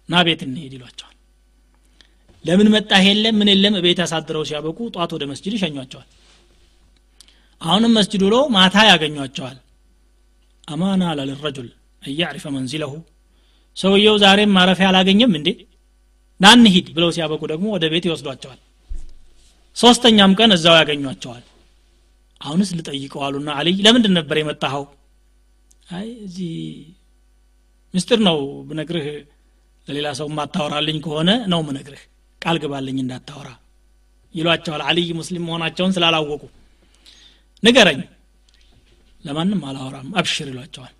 ና ቤት እንሄድ ይሏቸዋል። ለምን መጣህ የለም? ምን የለም? ቤት ያሳድረው ሲያበቁ ጧት ወደ መስጅድ ይሸኟቸዋል አሁንም መስጅድ ውሎ ማታ ያገኟቸዋል። አማና ልረጁል እያዕሪፈ መንዚለሁ። ሰውየው ዛሬም ማረፊያ አላገኘም እንዴ? ና እንሂድ ብለው ሲያበቁ ደግሞ ወደ ቤት ይወስዷቸዋል። ሶስተኛም ቀን እዛው ያገኟቸዋል። አሁንስ ልጠይቀው አሉና አልይ ለምንድን ነበር የመጣኸው? አይ እዚህ ምስጢር ነው ብነግርህ ለሌላ ሰው ማታወራልኝ ከሆነ ነው ምነግርህ ቃል ግባልኝ እንዳታወራ ይሏቸዋል። አልይ ሙስሊም መሆናቸውን ስላላወቁ ንገረኝ። ለማንም አላወራም አብሽር ይሏቸዋል።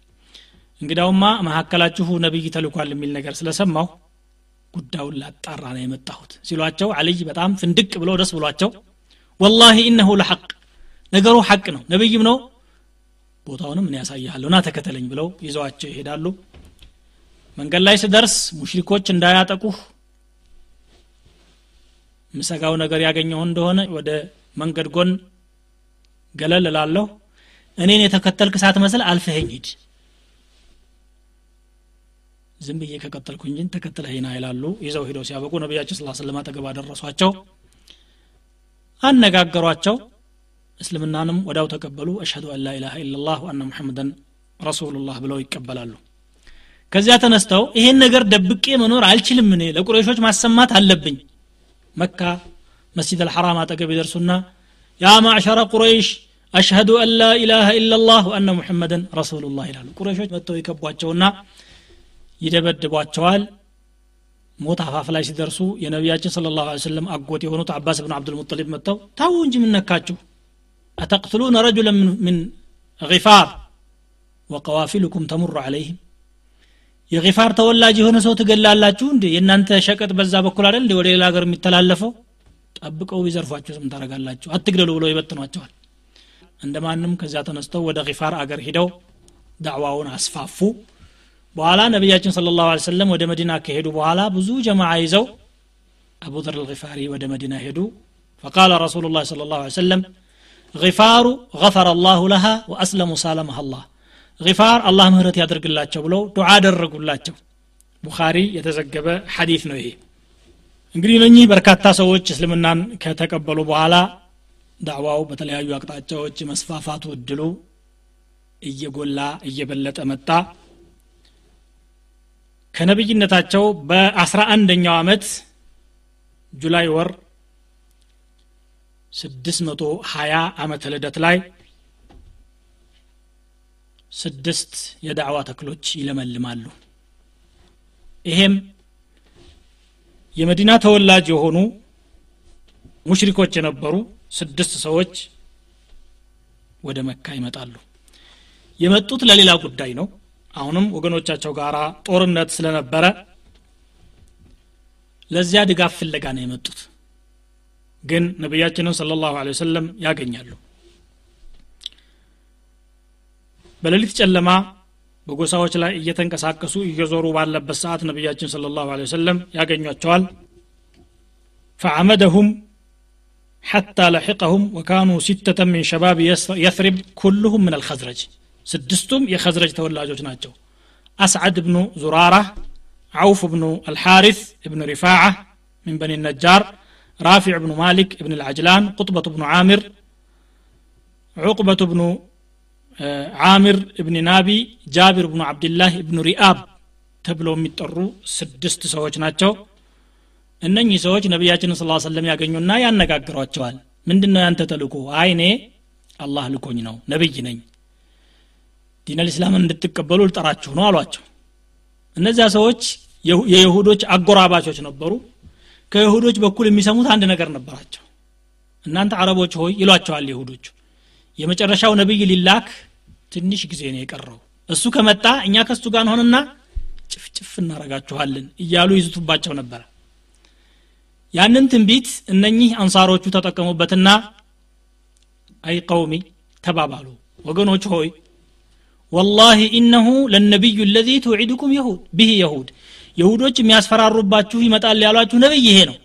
እንግዳውማ መካከላችሁ ነቢይ ተልኳል የሚል ነገር ስለሰማሁ ጉዳዩን ላጣራ ነው የመጣሁት ሲሏቸው አልይ በጣም ፍንድቅ ብለው ደስ ብሏቸው ወላሂ ኢነሁ ለሐቅ ነገሩ ሐቅ ነው ነቢይም ነው ቦታውንም እኔ ያሳይሃለሁ ና ተከተለኝ ብለው ይዘዋቸው ይሄዳሉ። መንገድ ላይ ስደርስ ሙሽሪኮች እንዳያጠቁህ ምሰጋው ነገር ያገኘው እንደሆነ ወደ መንገድ ጎን ገለል እላለሁ። እኔን የተከተልክ ሳትመስል አልፈኸኝ ሂድ። ዝም ብዬ ከቀጠልኩ እንጂን ተከትለህና ይላሉ። ይዘው ሂደው ሲያበቁ ነቢያችን ስላ ስለም አጠገብ አደረሷቸው አነጋገሯቸው። እስልምናንም ወዳው ተቀበሉ። አሽሀዱ አን ላኢላሃ ኢላላህ ወአነ ሙሐመደን ረሱሉላህ ብለው ይቀበላሉ። ከዚያ ተነስተው ይሄን ነገር ደብቄ መኖር አልችልም እኔ ለቁረይሾች ማሰማት አለብኝ። መካ መስጂድ አልሐራም አጠገብ ይደርሱና ያ ማዕሸረ ቁረይሽ አሽሀዱ አን ላ ኢላሃ ኢላላህ ወአነ ሙሐመደን ረሱሉላህ ይላሉ። ቁረይሾች መጥተው ይከቧቸውና ይደበድቧቸዋል። ሞት አፋፍ ላይ ሲደርሱ የነቢያችን ስለ ላሁ ሰለም አጎት የሆኑት አባስ ብን አብዱልሙጠሊብ መጥተው ታው እንጂ ምነካችሁ አተቅትሉነ ረጁለን ምን ጊፋር ወቀዋፊልኩም ተሙሩ አለይህም የጊፋር ተወላጅ የሆነ ሰው ትገላላችሁ እንዴ? የእናንተ ሸቀጥ በዛ በኩል አይደል ወደ ሌላ ሀገር የሚተላለፈው ጠብቀው ቢዘርፏችሁ ስም ታረጋላችሁ አትግደሉ ብለው ይበትኗቸዋል። እንደ ማንም ከዚያ ተነስተው ወደ ፋር አገር ሂደው ዳዕዋውን አስፋፉ። በኋላ ነቢያችን ስለ ላሁ ሰለም ወደ መዲና ከሄዱ በኋላ ብዙ ጀማዓ ይዘው አቡዘር አልፋሪ ወደ መዲና ሄዱ። فقال رسول الله صلى الله عليه وسلم غفار غفر الله لها وأسلم سالمها الله غفار الله مهرت يدرق الله بلو دعاء درق الله بخاري يتزقب እንግዲህ እነኚህ በርካታ ሰዎች እስልምናን ከተቀበሉ በኋላ ዳዕዋው በተለያዩ አቅጣጫዎች መስፋፋቱ እድሉ እየጎላ እየበለጠ መጣ። ከነቢይነታቸው በአስራ አንደኛው ዓመት ጁላይ ወር 620 ዓመተ ልደት ላይ ስድስት የዳዕዋ ተክሎች ይለመልማሉ። ይሄም የመዲና ተወላጅ የሆኑ ሙሽሪኮች የነበሩ ስድስት ሰዎች ወደ መካ ይመጣሉ። የመጡት ለሌላ ጉዳይ ነው። አሁንም ወገኖቻቸው ጋር ጦርነት ስለነበረ ለዚያ ድጋፍ ፍለጋ ነው የመጡት። ግን ነቢያችንን ስለ ላሁ ወሰለም ያገኛሉ። በሌሊት ጨለማ በጎሳዎች ላይ እየተንቀሳቀሱ እየዞሩ ባለበት ሰዓት ነቢያችን ስለ ላሁ ወሰለም ያገኟቸዋል ፈዓመደሁም حتى لحقهم وكانوا ستة من شباب يثرب كلهم من الخزرج ስድስቱም የኸዝረጅ ተወላጆች ናቸው አስዓድ ብኑ ዙራራ عوف بن الحارث بن رفاعة من بني النجار رافع بن مالك بن العجلان قطبة بن عامر عقبة بن አሚር እብን ናቢ ጃቢር ብኑ አብድላህ እብኑ ሪአብ ተብለው የሚጠሩ ስድስት ሰዎች ናቸው። እነኚህ ሰዎች ነቢያችን ስ ሰለም ያገኙና ያነጋግሯቸዋል። ምንድን ነው ያንተ ተልኮ አይኔ አላህ ልኮኝ ነው ነብይ ነኝ። ዲነል እስላምን እንድትቀበሉ ልጠራችሁ ነው አሏቸው። እነዚያ ሰዎች የይሁዶች አጎራባቾች ነበሩ። ከይሁዶች በኩል የሚሰሙት አንድ ነገር ነበራቸው። እናንተ አረቦች ሆይ ይሏቸዋል ይሁዶቹ የመጨረሻው ነቢይ ሊላክ ትንሽ ጊዜ ነው የቀረው። እሱ ከመጣ እኛ ከሱ ጋር እንሆንና ጭፍጭፍ እናረጋችኋለን እያሉ ይዝቱባቸው ነበረ ያንን ትንቢት እነኚህ አንሳሮቹ ተጠቀሙበትና አይ ቀውሚ ተባባሉ። ወገኖች ሆይ ወላሂ ኢነሁ ለነቢዩ ለዚ ትውዒድኩም የሁድ ብህ የሁድ የሁዶች የሚያስፈራሩባችሁ ይመጣል ያሏችሁ ነብይ ይሄ ነው።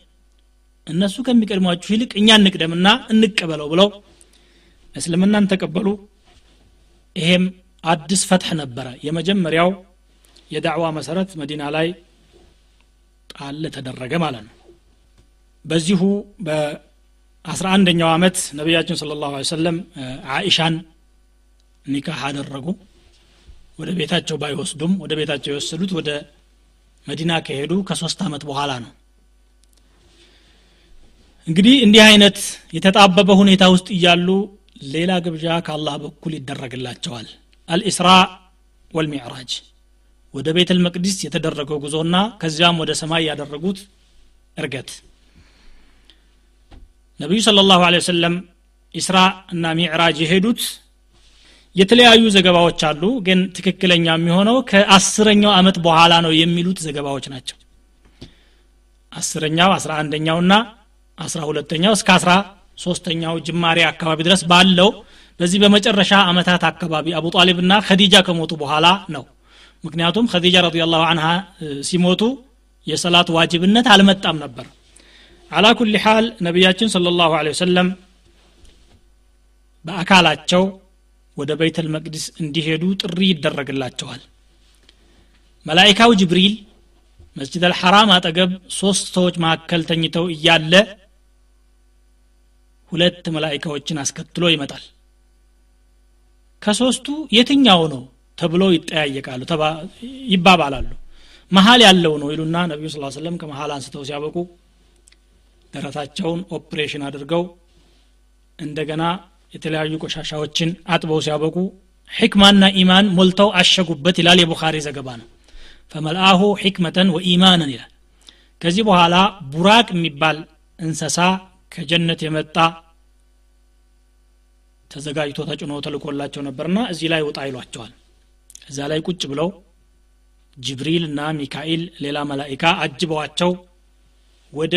እነሱ ከሚቀድሟችሁ ይልቅ እኛ እንቅደምና እንቀበለው ብለው እስልምናን ተቀበሉ ይሄም አዲስ ፈትሕ ነበረ። የመጀመሪያው የዳዕዋ መሰረት መዲና ላይ ጣል ተደረገ ማለት ነው። በዚሁ በአስራ አንደኛው ዓመት ነቢያችን ስለ ላሁ ሰለም አኢሻን ኒካህ አደረጉ። ወደ ቤታቸው ባይወስዱም ወደ ቤታቸው የወሰዱት ወደ መዲና ከሄዱ ከሶስት ዓመት በኋላ ነው። እንግዲህ እንዲህ አይነት የተጣበበ ሁኔታ ውስጥ እያሉ ሌላ ግብዣ ከአላህ በኩል ይደረግላቸዋል። አልኢስራ ወልሚዕራጅ። ወደ ቤት ልመቅዲስ የተደረገው ጉዞና ከዚያም ወደ ሰማይ ያደረጉት እርገት። ነቢዩ ስለ ላሁ ወሰለም ኢስራ እና ሚዕራጅ የሄዱት የተለያዩ ዘገባዎች አሉ ግን ትክክለኛ የሚሆነው ከአስረኛው አመት በኋላ ነው የሚሉት ዘገባዎች ናቸው። አስረኛው አስራ አንደኛውና አስራ ሁለተኛው እስከ አስራ ሶስተኛው ጅማሬ አካባቢ ድረስ ባለው በዚህ በመጨረሻ አመታት አካባቢ አቡ ጣሊብና ከዲጃ ከሞቱ በኋላ ነው። ምክንያቱም ከዲጃ ረዲላሁ አንሃ ሲሞቱ የሰላት ዋጅብነት አልመጣም ነበር። አላ ኩል ሓል ነቢያችን صለ ላሁ ወሰለም በአካላቸው ወደ በይተል መቅዲስ እንዲሄዱ ጥሪ ይደረግላቸዋል። መላይካው ጅብሪል መስጅድ አልሐራም አጠገብ ሶስት ሰዎች መካከል ተኝተው እያለ ሁለት መላይካዎችን አስከትሎ ይመጣል። ከሶስቱ የትኛው ነው ተብሎ ይጠያየቃሉ ይባባላሉ። መሀል ያለው ነው ይሉና ነቢዩ ስ ሰለም ከመሀል አንስተው ሲያበቁ ደረታቸውን ኦፕሬሽን አድርገው እንደገና የተለያዩ ቆሻሻዎችን አጥበው ሲያበቁ ሕክማና ኢማን ሞልተው አሸጉበት ይላል የቡኻሪ ዘገባ ነው። ፈመልአሁ ሕክመተን ወኢማንን ይላል። ከዚህ በኋላ ቡራቅ የሚባል እንሰሳ ከጀነት የመጣ ተዘጋጅቶ ተጭኖ ተልኮላቸው ነበርና እዚህ ላይ ውጣ ይሏቸዋል። እዛ ላይ ቁጭ ብለው ጅብሪል እና ሚካኤል ሌላ መላኢካ አጅበዋቸው ወደ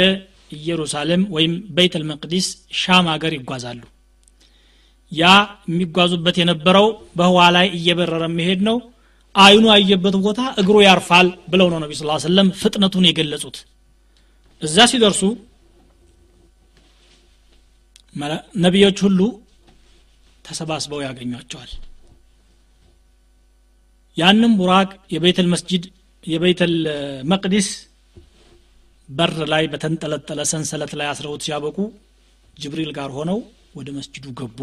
ኢየሩሳሌም ወይም ቤት አልመቅዲስ ሻም ሀገር ይጓዛሉ። ያ የሚጓዙበት የነበረው በህዋ ላይ እየበረረ የሚሄድ ነው። አይኑ ያየበት ቦታ እግሩ ያርፋል ብለው ነው ነቢ ስ ሰለም ፍጥነቱን የገለጹት። እዛ ሲደርሱ ነቢዮች ሁሉ ተሰባስበው ያገኟቸዋል። ያንም ቡራቅ የቤተል መስጅድ የቤተል መቅዲስ በር ላይ በተንጠለጠለ ሰንሰለት ላይ አስረውት ሲያበቁ ጅብሪል ጋር ሆነው ወደ መስጅዱ ገቡ።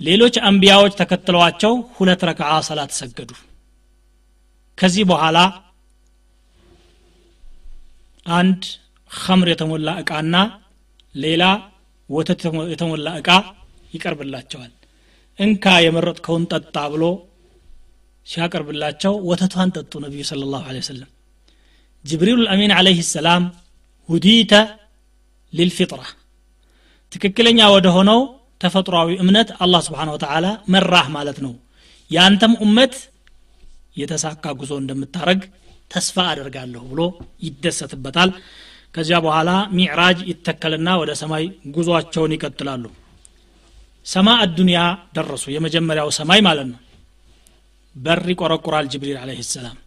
ሌሎች አንቢያዎች ተከትለዋቸው ሁለት ረክዓ ሰላት ሰገዱ። ከዚህ በኋላ አንድ ኸምር የተሞላ እቃና ሌላ ወተት የተሞላ እቃ ይቀርብላቸዋል። እንካ የመረጥከውን ጠጣ ብሎ ሲያቀርብላቸው ወተቷን ጠጡ ነቢዩ ስለ ላሁ ወሰለም። ጅብሪል አሚን አለህ ሰላም ሁዲተ ሊልፊጥራ ትክክለኛ ወደ ሆነው ተፈጥሯዊ እምነት አላህ ስብሓን ወተላ መራህ ማለት ነው። የአንተም ኡመት የተሳካ ጉዞ እንደምታረግ ተስፋ አደርጋለሁ ብሎ ይደሰትበታል ከዚያ በኋላ ሚዕራጅ ይተከልና ወደ ሰማይ ጉዟቸውን ይቀጥላሉ። ሰማ አዱንያ ደረሱ። የመጀመሪያው ሰማይ ማለት ነው። በር ይቆረቁራል ጅብሪል አለህ ሰላም።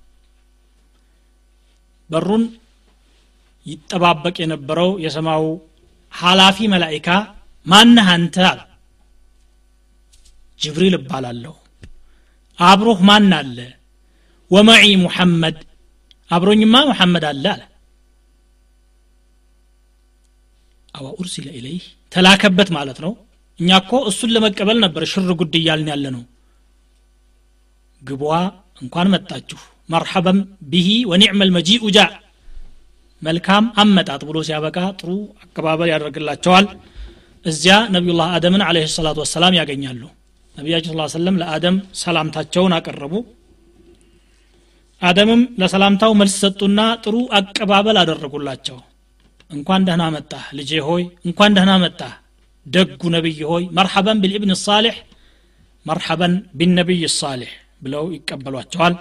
በሩን ይጠባበቅ የነበረው የሰማው ሀላፊ መላይካ ማነህ አንተ አለ። ጅብሪል እባላለሁ። አብሮህ ማን አለ? ወመዒ ሙሐመድ። አብሮኝማ ሙሐመድ አለ አለ አዋ ኡርሲለ ኢለይህ ተላከበት ማለት ነው። እኛ እኮ እሱን ለመቀበል ነበር ሽር ጉድ እያልን ያለ ነው ግቧ እንኳን መጣችሁ መርሐበን ቢሂ ወኒዕመ ልመጂኡ ጃ። መልካም አመጣጥ ብሎ ሲያበቃ ጥሩ አቀባበል ያደርግላቸዋል። እዚያ ነቢዩላህ አደምን አለ ሰላቱ ወሰላም ያገኛሉ። ነቢያችን ስ ሰለም ለአደም ሰላምታቸውን አቀረቡ። አደምም ለሰላምታው መልስ ሰጡና ጥሩ አቀባበል አደረጉላቸው እንኳን ደህና መጣህ ልጄ ሆይ እንኳን ደህና መጣህ ደጉ ነቢይ ሆይ መርሐበን ቢልኢብን ሳሌሕ መርሐበን ቢነቢይ ሳሌሕ ብለው ይቀበሏቸዋል።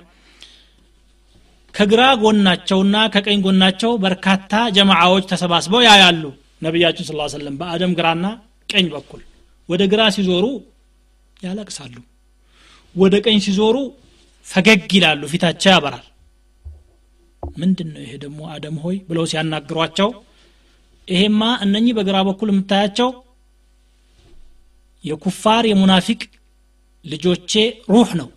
ከግራ ጎናቸውና ከቀኝ ጎናቸው በርካታ ጀማዓዎች ተሰባስበው ያያሉ ነቢያችን ስ ሰለም በአደም ግራና ቀኝ በኩል ወደ ግራ ሲዞሩ ያለቅሳሉ ወደ ቀኝ ሲዞሩ ፈገግ ይላሉ ፊታቸው ያበራል። ምንድን ነው ይሄ ደግሞ አደም ሆይ ብለው ሲያናግሯቸው ይሄማ እነኚህ በግራ በኩል የምታያቸው የኩፋር የሙናፊቅ ልጆቼ ሩህ ነው።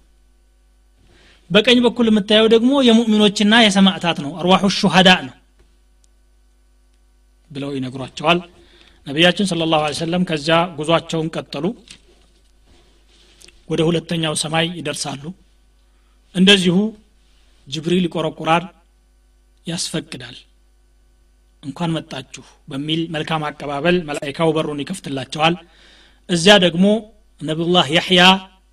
በቀኝ በኩል የምታየው ደግሞ የሙእሚኖችና የሰማዕታት ነው። አርዋሑ ሹሃዳ ነው ብለው ይነግሯቸዋል። ነቢያችን ስለ ላሁ ሰለም ከዚያ ጉዟቸውን ቀጠሉ። ወደ ሁለተኛው ሰማይ ይደርሳሉ። እንደዚሁ ጅብሪል ይቆረቁራል ያስፈቅዳል እንኳን መጣችሁ በሚል መልካም አቀባበል መላይካው በሩን ይከፍትላቸዋል። እዚያ ደግሞ ነቢዩላህ ያሕያ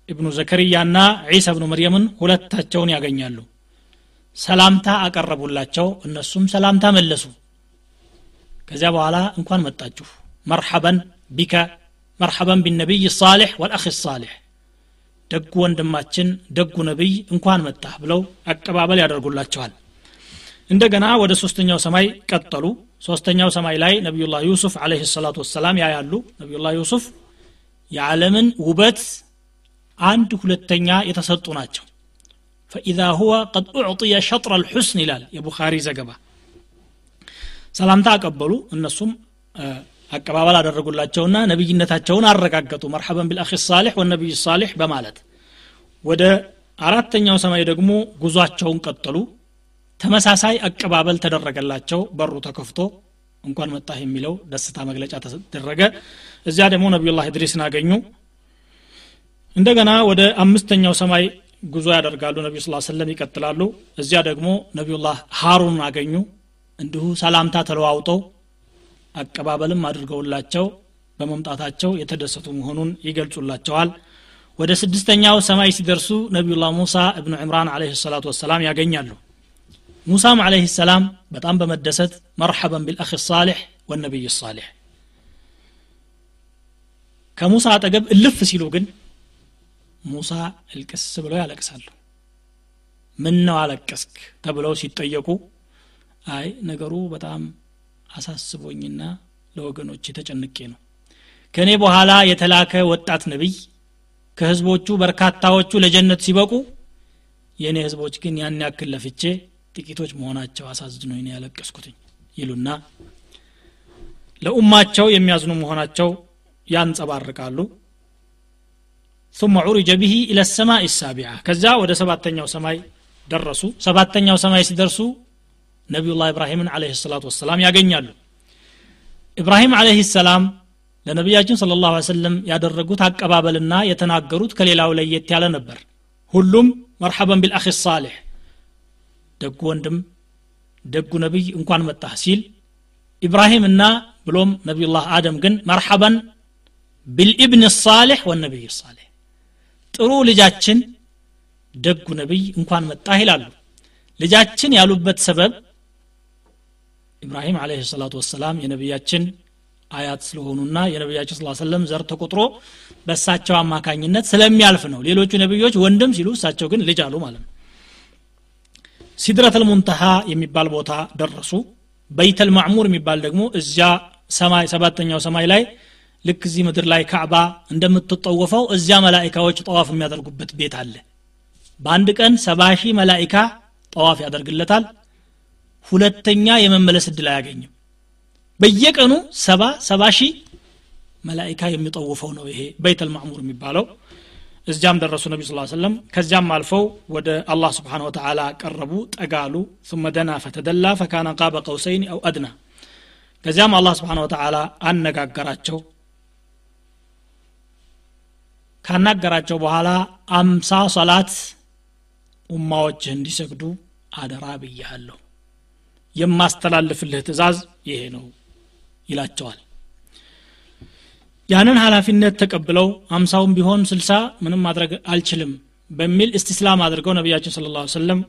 እብኑ ዘከርያና ዒሳ እብኑ መርየምን ሁለታቸውን ያገኛሉ። ሰላምታ አቀረቡላቸው። እነሱም ሰላምታ መለሱ። ከዚያ በኋላ እንኳን መጣችሁ። መርሐበን ቢከ መርሐበን ቢነቢይ ሳሌሕ ወልአኽ ሳሌሕ። ደጉ ወንድማችን ደጉ ነቢይ እንኳን መጣህ ብለው አቀባበል ያደርጉላቸዋል እንደገና ወደ ሶስተኛው ሰማይ ቀጠሉ። ሶስተኛው ሰማይ ላይ ነቢዩላህ ዩሱፍ አለህ ሰላቱ ወሰላም ያያሉ። ነቢዩላህ ዩሱፍ የዓለምን ውበት አንድ ሁለተኛ የተሰጡ ናቸው። ፈኢዛ ሁወ ቀድ ኡዕጥየ ሸጥረ ልሑስን ይላል የቡኻሪ ዘገባ። ሰላምታ አቀበሉ። እነሱም አቀባበል አደረጉላቸውና ነቢይነታቸውን አረጋገጡ። መርሐበን ቢልአኺ ሳሌሕ ወነቢይ ሳሌሕ በማለት ወደ አራተኛው ሰማይ ደግሞ ጉዟቸውን ቀጠሉ ተመሳሳይ አቀባበል ተደረገላቸው። በሩ ተከፍቶ እንኳን መጣህ የሚለው ደስታ መግለጫ ተደረገ። እዚያ ደግሞ ነቢዩላህ ኢድሪስን አገኙ። እንደገና ወደ አምስተኛው ሰማይ ጉዞ ያደርጋሉ። ነቢዩ ስ ሰለም ይቀጥላሉ። እዚያ ደግሞ ነቢዩላህ ሃሩን አገኙ። እንዲሁ ሰላምታ ተለዋውጠው አቀባበልም አድርገውላቸው በመምጣታቸው የተደሰቱ መሆኑን ይገልጹላቸዋል። ወደ ስድስተኛው ሰማይ ሲደርሱ ነቢዩላህ ሙሳ እብኑ ዕምራን አለህ ሰላቱ ወሰላም ያገኛሉ ሙሳም አለህ ሰላም በጣም በመደሰት መርሐበን ቢልአኽ ሳሌሕ ወነቢይ ሳሌሕ ከሙሳ አጠገብ እልፍ ሲሉ ግን ሙሳ እልቅስ ብለው ያለቅሳሉ። ምን ነው አለቀስክ ተብለው ሲጠየቁ አይ ነገሩ በጣም አሳስቦኝና ለወገኖች ተጨንቄ ነው። ከእኔ በኋላ የተላከ ወጣት ነቢይ ከህዝቦቹ በርካታዎቹ ለጀነት ሲበቁ የእኔ ህዝቦች ግን ያን ያክል ለፍቼ ጥቂቶች መሆናቸው አሳዝኖኝ ነው ያለቀስኩትኝ ይሉና ለኡማቸው የሚያዝኑ መሆናቸው ያንጸባርቃሉ ثم عرج به إلى السماء السابعة كذا ወደ ሰባተኛው ሰማይ ደረሱ ሰባተኛው ሰማይ ሲደርሱ ነቢዩላህ ኢብራሂምን አለህ ሰላቱ ወሰላም ያገኛሉ ኢብራሂም አለህ ሰላም ለነቢያችን ስለ ላሁ ሰለም ያደረጉት አቀባበልና የተናገሩት ከሌላው ለየት ያለ ነበር ሁሉም መርሐበን ቢልአኺ ሳሌሕ ደጉ ወንድም ደጉ ነቢይ እንኳን መጣህ ሲል ኢብራሂምና ብሎም ነቢዩላህ አደም ግን መርሐበን ቢልኢብን ሳሌሕ ወነቢይ ሳሌሕ። ጥሩ ልጃችን ደጉ ነቢይ እንኳን መጣህ ይላሉ። ልጃችን ያሉበት ሰበብ ኢብራሂም አለህ ሰላቱ ወሰላም የነቢያችን አያት ስለሆኑና የነቢያችን ስ ሰለም ዘር ተቆጥሮ በእሳቸው አማካኝነት ስለሚያልፍ ነው። ሌሎቹ ነቢዮች ወንድም ሲሉ እሳቸው ግን ልጅ አሉ ማለት ነው ሲድረተል ሙንተሃ የሚባል ቦታ ደረሱ። በይተል ማዕሙር የሚባል ደግሞ እዚያ ሰማይ ሰባተኛው ሰማይ ላይ ልክ እዚህ ምድር ላይ ካዕባ እንደምትጠወፈው እዚያ መላይካዎች ጠዋፍ የሚያደርጉበት ቤት አለ። በአንድ ቀን ሰባ ሺህ መላይካ ጠዋፍ ያደርግለታል። ሁለተኛ የመመለስ እድል አያገኝም። በየቀኑ ሰባ ሰባ ሺህ መላይካ የሚጠውፈው ነው ይሄ በይተል ማዕሙር የሚባለው እዚያም ደረሱ ነቢ ስ ሰለም ከዚያም አልፈው ወደ አላህ ስብሓን ወተላ ቀረቡ ጠጋሉ። ثم ደና ፈተደላ ፈካነ ቃበ ቀውሰይን አው አድና። ከዚያም አላህ ስብሓን ወተላ አነጋገራቸው። ካናገራቸው በኋላ አምሳ ሰላት ኡማዎችህ እንዲሰግዱ አደራ ብያለሁ። የማስተላልፍልህ ትእዛዝ ይሄ ነው ይላቸዋል ያንን ኃላፊነት ተቀብለው አምሳውን ቢሆን ስልሳ ምንም ማድረግ አልችልም በሚል እስቲስላም አድርገው ነቢያችን ስለ ላ ሰለም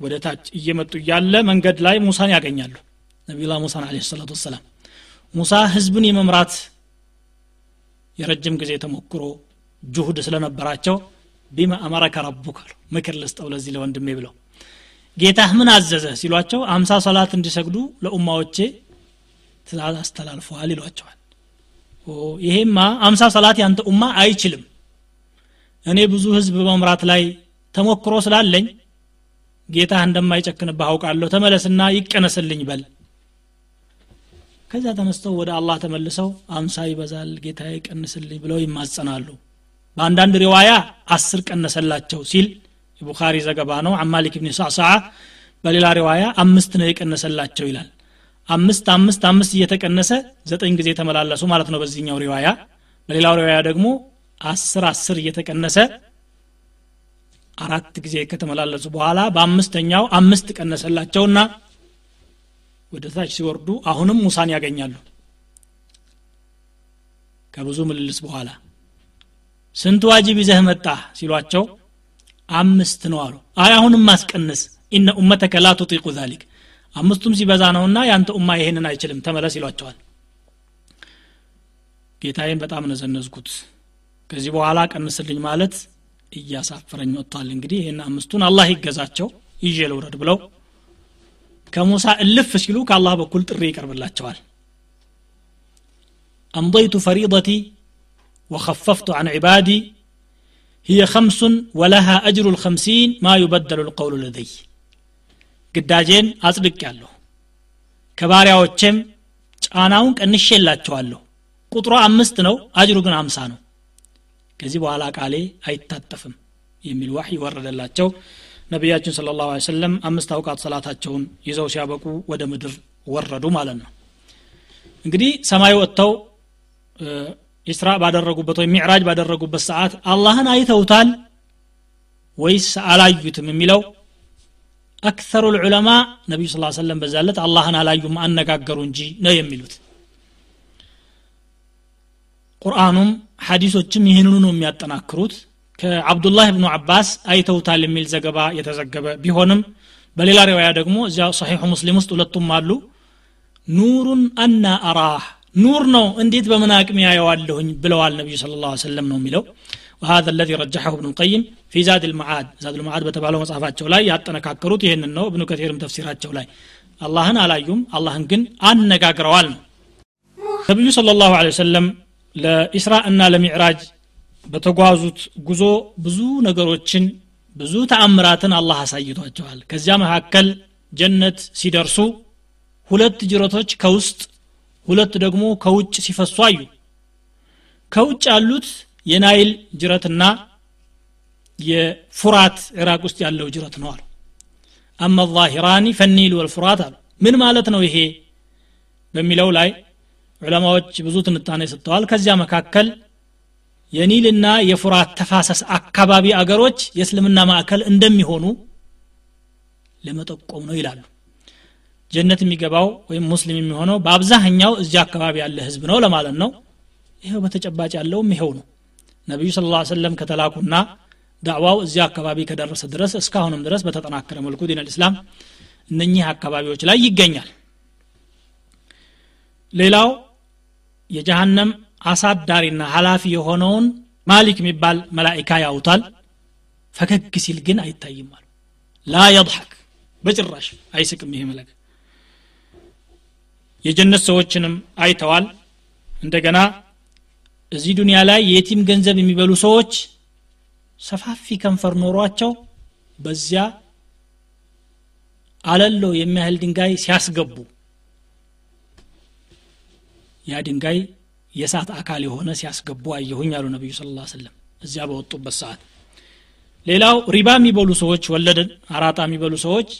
ወደ ታች እየመጡ እያለ መንገድ ላይ ሙሳን ያገኛሉ። ነቢዩላ ሙሳን አለ ሰላቱ ወሰላም ሙሳ ህዝብን የመምራት የረጅም ጊዜ ተሞክሮ ጁሁድ ስለነበራቸው ቢማ አመረከ ረቡክ አሉ። ምክር ልስጠው ለዚህ ለወንድሜ ብለው ጌታህ ምን አዘዘ ሲሏቸው አምሳ ሰላት እንዲሰግዱ ለኡማዎቼ ትእዛዝ አስተላልፈዋል ይሏቸዋል ይሄማ አምሳ ሰላት ያንተ ኡማ አይችልም። እኔ ብዙ ህዝብ በመምራት ላይ ተሞክሮ ስላለኝ ጌታህ እንደማይጨክንብህ አውቃለሁ። ተመለስና ይቀነስልኝ በል። ከዚያ ተነስተው ወደ አላህ ተመልሰው አምሳ ይበዛል ጌታ ይቀንስልኝ ብለው ይማጸናሉ። በአንዳንድ ሪዋያ አስር ቀነሰላቸው ሲል የቡኻሪ ዘገባ ነው። አማሊክ ብን ሳዕሳዓ በሌላ ሪዋያ አምስት ነው የቀነሰላቸው ይላል አምስት አምስት አምስት እየተቀነሰ ዘጠኝ ጊዜ ተመላለሱ ማለት ነው በዚህኛው ሪዋያ። በሌላው ሪዋያ ደግሞ አስር አስር እየተቀነሰ አራት ጊዜ ከተመላለሱ በኋላ በአምስተኛው አምስት ቀነሰላቸውና ወደ ታች ሲወርዱ አሁንም ሙሳን ያገኛሉ። ከብዙ ምልልስ በኋላ ስንት ዋጅብ ይዘህ መጣ ሲሏቸው አምስት ነው አሉ። አይ አሁንም ማስቀንስ ኢነ ኡመተከ ላ ቱጢቁ ዛሊክ አምስቱም ሲበዛ ነውና ያንተ ኡማ ይሄንን አይችልም ተመለስ ይሏቸዋል ጌታዬን በጣም ነዘነዝኩት ከዚህ በኋላ ቀንስልኝ ማለት እያሳፈረኝ ወጥቷል እንግዲህ ይህን አምስቱን አላህ ይገዛቸው ይዤ ልውረድ ብለው ከሙሳ እልፍ ሲሉ ከአላህ በኩል ጥሪ ይቀርብላቸዋል أمضيت فريضتي وخففت عن عبادي هي خمس ولها أجر الخمسين ما يبدل القول لدي ግዳጄን አጽድቄያለሁ። ከባሪያዎቼም ጫናውን ቀንሼላቸዋለሁ። ቁጥሩ አምስት ነው አጅሩ ግን አምሳ ነው። ከዚህ በኋላ ቃሌ አይታጠፍም የሚል ዋህ ይወረደላቸው ነቢያችን ስለ ላሁ ሰለም አምስት አውቃት ሰላታቸውን ይዘው ሲያበቁ ወደ ምድር ወረዱ ማለት ነው። እንግዲህ ሰማይ ወጥተው ኢስራ ባደረጉበት ወይም ሚዕራጅ ባደረጉበት ሰዓት አላህን አይተውታል ወይስ አላዩትም የሚለው አክተሩ ልዑለማ ነቢዩ ስ ሰለም በዛለት አላህን አላዩም አነጋገሩ እንጂ ነው የሚሉት። ቁርአኑም ሐዲሶችም ይህንኑ ነው የሚያጠናክሩት። ከአብዱላህ ብኑ አባስ አይተውታል የሚል ዘገባ የተዘገበ ቢሆንም በሌላ ሪዋያ ደግሞ እዚያ ሰሒሑ ሙስሊም ውስጥ ሁለቱም አሉ። ኑሩን አና አራህ ኑር ነው እንዴት በምን አቅም ያየዋለሁኝ ብለዋል ነቢዩ ስለ ላ ሰለም ነው የሚለው وهذا الذي رجحه ابن القيم في زاد المعاد زاد المعاد በተባለው መጽሐፋቸው ላይ ያጠነካከሩት ይህንን ነው እብኑ ከቲርም ተፍሲራቸው ላይ አላህን አላዩም አላህን ግን አነጋግረዋል ነው ነቢዩ ስለ ላሁ ወሰለም ለኢስራ እና ለሚዕራጅ በተጓዙት ጉዞ ብዙ ነገሮችን ብዙ ተአምራትን አላህ አሳይቷቸዋል ከዚያ መካከል ጀነት ሲደርሱ ሁለት ጅረቶች ከውስጥ ሁለት ደግሞ ከውጭ ሲፈሱ አዩ ከውጭ ያሉት የናይል ጅረትና የፉራት ኢራቅ ውስጥ ያለው ጅረት ነው አሉ። አማ ዛሂራኒ ፈኒል ወልፉራት አሉ። ምን ማለት ነው ይሄ በሚለው ላይ ዑለማዎች ብዙ ትንታኔ ሰጥተዋል። ከዚያ መካከል የኒልና የፉራት ተፋሰስ አካባቢ አገሮች የእስልምና ማዕከል እንደሚሆኑ ለመጠቆም ነው ይላሉ። ጀነት የሚገባው ወይም ሙስሊም የሚሆነው በአብዛኛው እዚያ አካባቢ ያለ ህዝብ ነው ለማለት ነው። ይኸው በተጨባጭ ያለውም ይኸው ነው ነቢዩ ስለ ላ ሰለም ከተላኩና ዳዕዋው እዚያ አካባቢ ከደረሰ ድረስ እስካሁንም ድረስ በተጠናከረ መልኩ ዲን ልእስላም እነኚህ አካባቢዎች ላይ ይገኛል። ሌላው የጀሃነም አሳዳሪና ሀላፊ የሆነውን ማሊክ የሚባል መላኢካ ያውታል። ፈገግ ሲል ግን አይታይም አሉ። ላ የضሐክ በጭራሽ አይስቅም ይሄ መለክ የጀነት ሰዎችንም አይተዋል። እንደገና እዚህ ዱንያ ላይ የቲም ገንዘብ የሚበሉ ሰዎች ሰፋፊ ከንፈር ኖሯቸው በዚያ አለሎ የሚያህል ድንጋይ ሲያስገቡ ያ ድንጋይ የእሳት አካል የሆነ ሲያስገቡ አየሁኝ አሉ ነቢዩ ስለ ላ ሰለም እዚያ በወጡበት ሰዓት። ሌላው ሪባ የሚበሉ ሰዎች ወለድን አራጣ የሚበሉ ሰዎች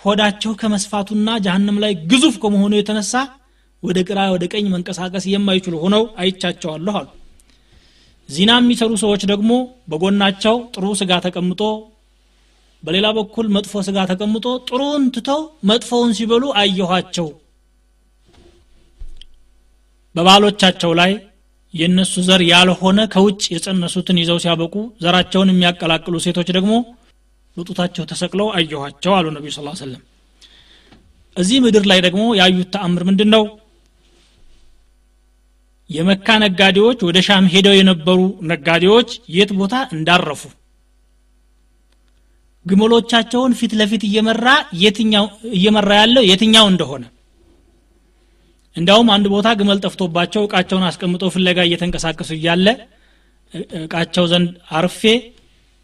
ሆዳቸው ከመስፋቱና ጀሀንም ላይ ግዙፍ ከመሆኑ የተነሳ ወደ ግራ ወደ ቀኝ መንቀሳቀስ የማይችሉ ሆነው አይቻቸዋለሁ አሉ። ዚና የሚሰሩ ሰዎች ደግሞ በጎናቸው ጥሩ ስጋ ተቀምጦ በሌላ በኩል መጥፎ ስጋ ተቀምጦ ጥሩን ትተው መጥፎውን ሲበሉ አየኋቸው። በባሎቻቸው ላይ የእነሱ ዘር ያልሆነ ከውጭ የጸነሱትን ይዘው ሲያበቁ ዘራቸውን የሚያቀላቅሉ ሴቶች ደግሞ በጡታቸው ተሰቅለው አየኋቸው አሉ ነቢዩ ስ ሰለም እዚህ ምድር ላይ ደግሞ ያዩት ተአምር ምንድን ነው የመካ ነጋዴዎች ወደ ሻም ሄደው የነበሩ ነጋዴዎች የት ቦታ እንዳረፉ ግመሎቻቸውን ፊት ለፊት እየመራ የትኛው እየመራ ያለው የትኛው እንደሆነ እንዲያውም አንድ ቦታ ግመል ጠፍቶባቸው እቃቸውን አስቀምጠው ፍለጋ እየተንቀሳቀሱ እያለ እቃቸው ዘንድ አርፌ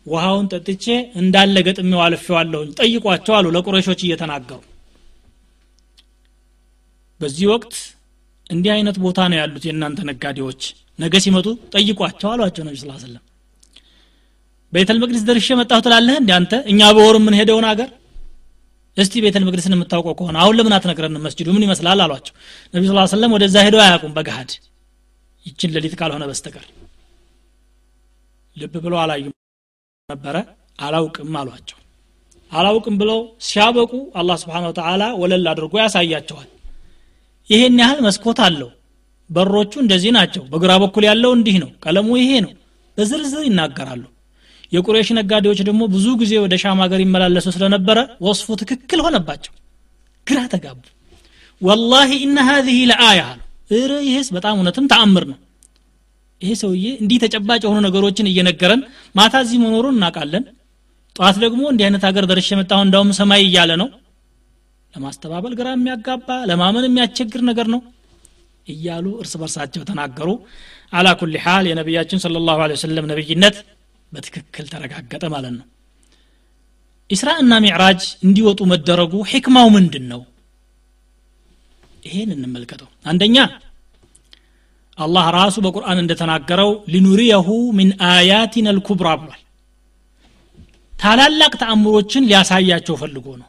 ውሃውን ጠጥቼ እንዳለ ገጥሜው አልፌዋለሁኝ ጠይቋቸው አሉ ለቁረሾች እየተናገሩ። በዚህ ወቅት እንዲህ አይነት ቦታ ነው ያሉት የእናንተ ነጋዴዎች? ነገ ሲመጡ ጠይቋቸው አሏቸው ነቢ ስላ ስለም ቤተል መቅደስ ደርሼ መጣሁ ትላለህ እንዲ አንተ? እኛ በወር የምንሄደውን አገር? እስቲ ቤተል መቅደስን የምታውቀው ከሆነ አሁን ለምን አትነግረን መስጅዱ ምን ይመስላል አሏቸው። ነቢ ስ ሰለም ወደዛ ሄደው አያውቁም በገሃድ። ይችን ሌሊት ካልሆነ በስተቀር ልብ ብለው አላዩም ነበረ። አላውቅም አሏቸው። አላውቅም ብለው ሲያበቁ አላህ ስብሓን ወተላ ወለል አድርጎ ያሳያቸዋል ይሄን ያህል መስኮት አለው። በሮቹ እንደዚህ ናቸው። በግራ በኩል ያለው እንዲህ ነው። ቀለሙ ይሄ ነው። በዝርዝር ይናገራሉ። የቁሬሽ ነጋዴዎች ደግሞ ብዙ ጊዜ ወደ ሻም ሀገር ይመላለሱ ስለነበረ ወስፉ ትክክል ሆነባቸው። ግራ ተጋቡ። ወላሂ ኢነ ሀዚህ ለአያ አሉ። እረ ይህስ በጣም እውነትም ተአምር ነው። ይሄ ሰውዬ እንዲህ ተጨባጭ የሆኑ ነገሮችን እየነገረን ማታ እዚህ መኖሩን እናውቃለን። ጠዋት ደግሞ እንዲህ አይነት ሀገር ደርሼ የመጣሁ እንዳውም ሰማይ እያለ ነው ለማስተባበል ግራ የሚያጋባ ለማመን የሚያስቸግር ነገር ነው እያሉ እርስ በርሳቸው ተናገሩ። አላ ኩል ሓል የነቢያችን ስለ ላሁ ወሰለም ነቢይነት በትክክል ተረጋገጠ ማለት ነው። ኢስራ እና ሚዕራጅ እንዲወጡ መደረጉ ሕክማው ምንድን ነው ይሄን እንመልከተው። አንደኛ አላህ ራሱ በቁርአን እንደተናገረው ሊኑሪየሁ ሚን አያቲን አልኩብራ ብሏል። ታላላቅ ተአምሮችን ሊያሳያቸው ፈልጎ ነው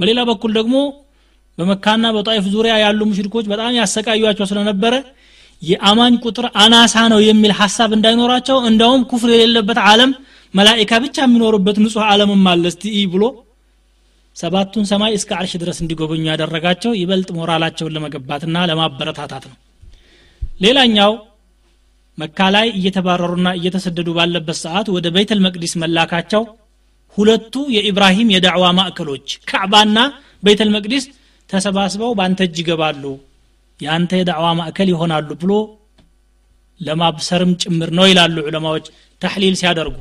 በሌላ በኩል ደግሞ በመካና በጣይፍ ዙሪያ ያሉ ሙሽሪኮች በጣም ያሰቃዩቸው ስለነበረ የአማኝ ቁጥር አናሳ ነው የሚል ሀሳብ እንዳይኖራቸው እንደውም ኩፍር የሌለበት ዓለም መላኢካ ብቻ የሚኖርበት ንጹህ ዓለምም አለ ብሎ ሰባቱን ሰማይ እስከ አርሽ ድረስ እንዲጎበኙ ያደረጋቸው ይበልጥ ሞራላቸውን ለመገባትና ለማበረታታት ነው። ሌላኛው መካ ላይ እየተባረሩና እየተሰደዱ ባለበት ሰዓት ወደ ቤተል መቅዲስ መላካቸው ሁለቱ የኢብራሂም የዳዕዋ ማዕከሎች ካዕባና ቤተል መቅዲስ ተሰባስበው በአንተ እጅ ይገባሉ የአንተ የዳዕዋ ማዕከል ይሆናሉ ብሎ ለማብሰርም ጭምር ነው ይላሉ ዑለማዎች። ተሕሊል ሲያደርጉ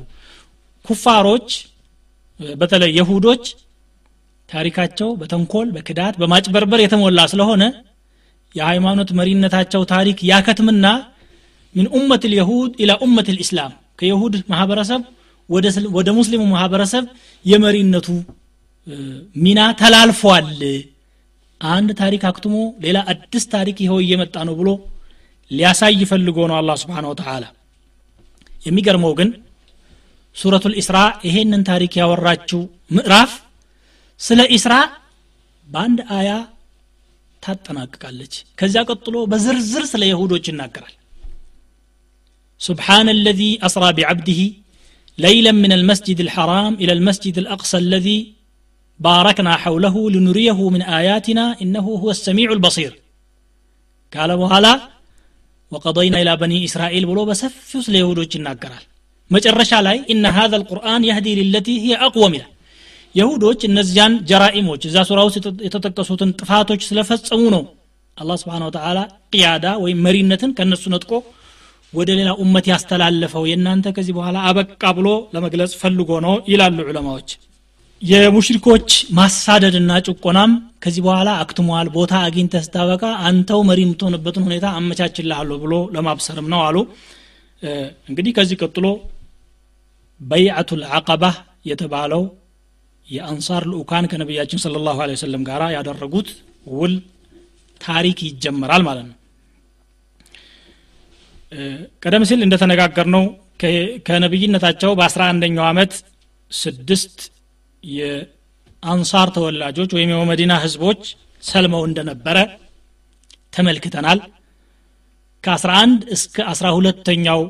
ኩፋሮች በተለይ የሁዶች ታሪካቸው በተንኮል በክዳት በማጭበርበር የተሞላ ስለሆነ የሃይማኖት መሪነታቸው ታሪክ ያከትምና ሚን ኡመት ልየሁድ ኢላ ኡመት ልእስላም ከየሁድ ማህበረሰብ ወደ ሙስሊሙ ማህበረሰብ የመሪነቱ ሚና ተላልፏል አንድ ታሪክ አክትሞ ሌላ አዲስ ታሪክ ይኸው እየመጣ ነው ብሎ ሊያሳይ ፈልጎ ነው አላ ስብሓን ወተላ የሚገርመው ግን ሱረቱ ልኢስራ ይሄንን ታሪክ ያወራችው ምዕራፍ ስለ ኢስራ በአንድ አያ ታጠናቅቃለች ከዚያ ቀጥሎ በዝርዝር ስለ የሁዶች ይናገራል سبحان الذي أسرى بعبده ليلا من المسجد الحرام إلى المسجد الأقصى الذي باركنا حوله لنريه من آياتنا إنه هو السميع البصير. قال بهلا وقضينا إلى بني إسرائيل بلو بسفس ليهود ይሁዶች ይናገራል መጨረሻ علي إن هذا القرآن يهدي للتي هي أقوم منه. يهود እነዚያን ጀራኢሞች እዛ ሱራ يتتكسو የተጠቀሱትን ጥፋቶች ስለፈጸሙ ነው አላህ ስብሓን ወተላ ቅያዳ ወይም መሪነትን ከእነሱ ወደ ሌላ ኡመት ያስተላለፈው የእናንተ ከዚህ በኋላ አበቃ ብሎ ለመግለጽ ፈልጎ ነው ይላሉ ዑለማዎች። የሙሽሪኮች ማሳደድና ጭቆናም ከዚህ በኋላ አክትሟል ቦታ አግኝተ ስታበቃ አንተው መሪ የምትሆንበትን ሁኔታ አመቻችልሃለሁ ብሎ ለማብሰርም ነው አሉ። እንግዲህ ከዚህ ቀጥሎ በይዓቱ ልዓቀባ የተባለው የአንሳር ልኡካን ከነቢያችን ስለ ላሁ ወሰለም ጋር ያደረጉት ውል ታሪክ ይጀመራል ማለት ነው ቀደም ሲል እንደተነጋገር ነው ከነቢይነታቸው በአስራ አንደኛው ዓመት ስድስት የአንሳር ተወላጆች ወይም የመዲና ህዝቦች ሰልመው እንደነበረ ተመልክተናል። ከ11 እስከ 12ተኛው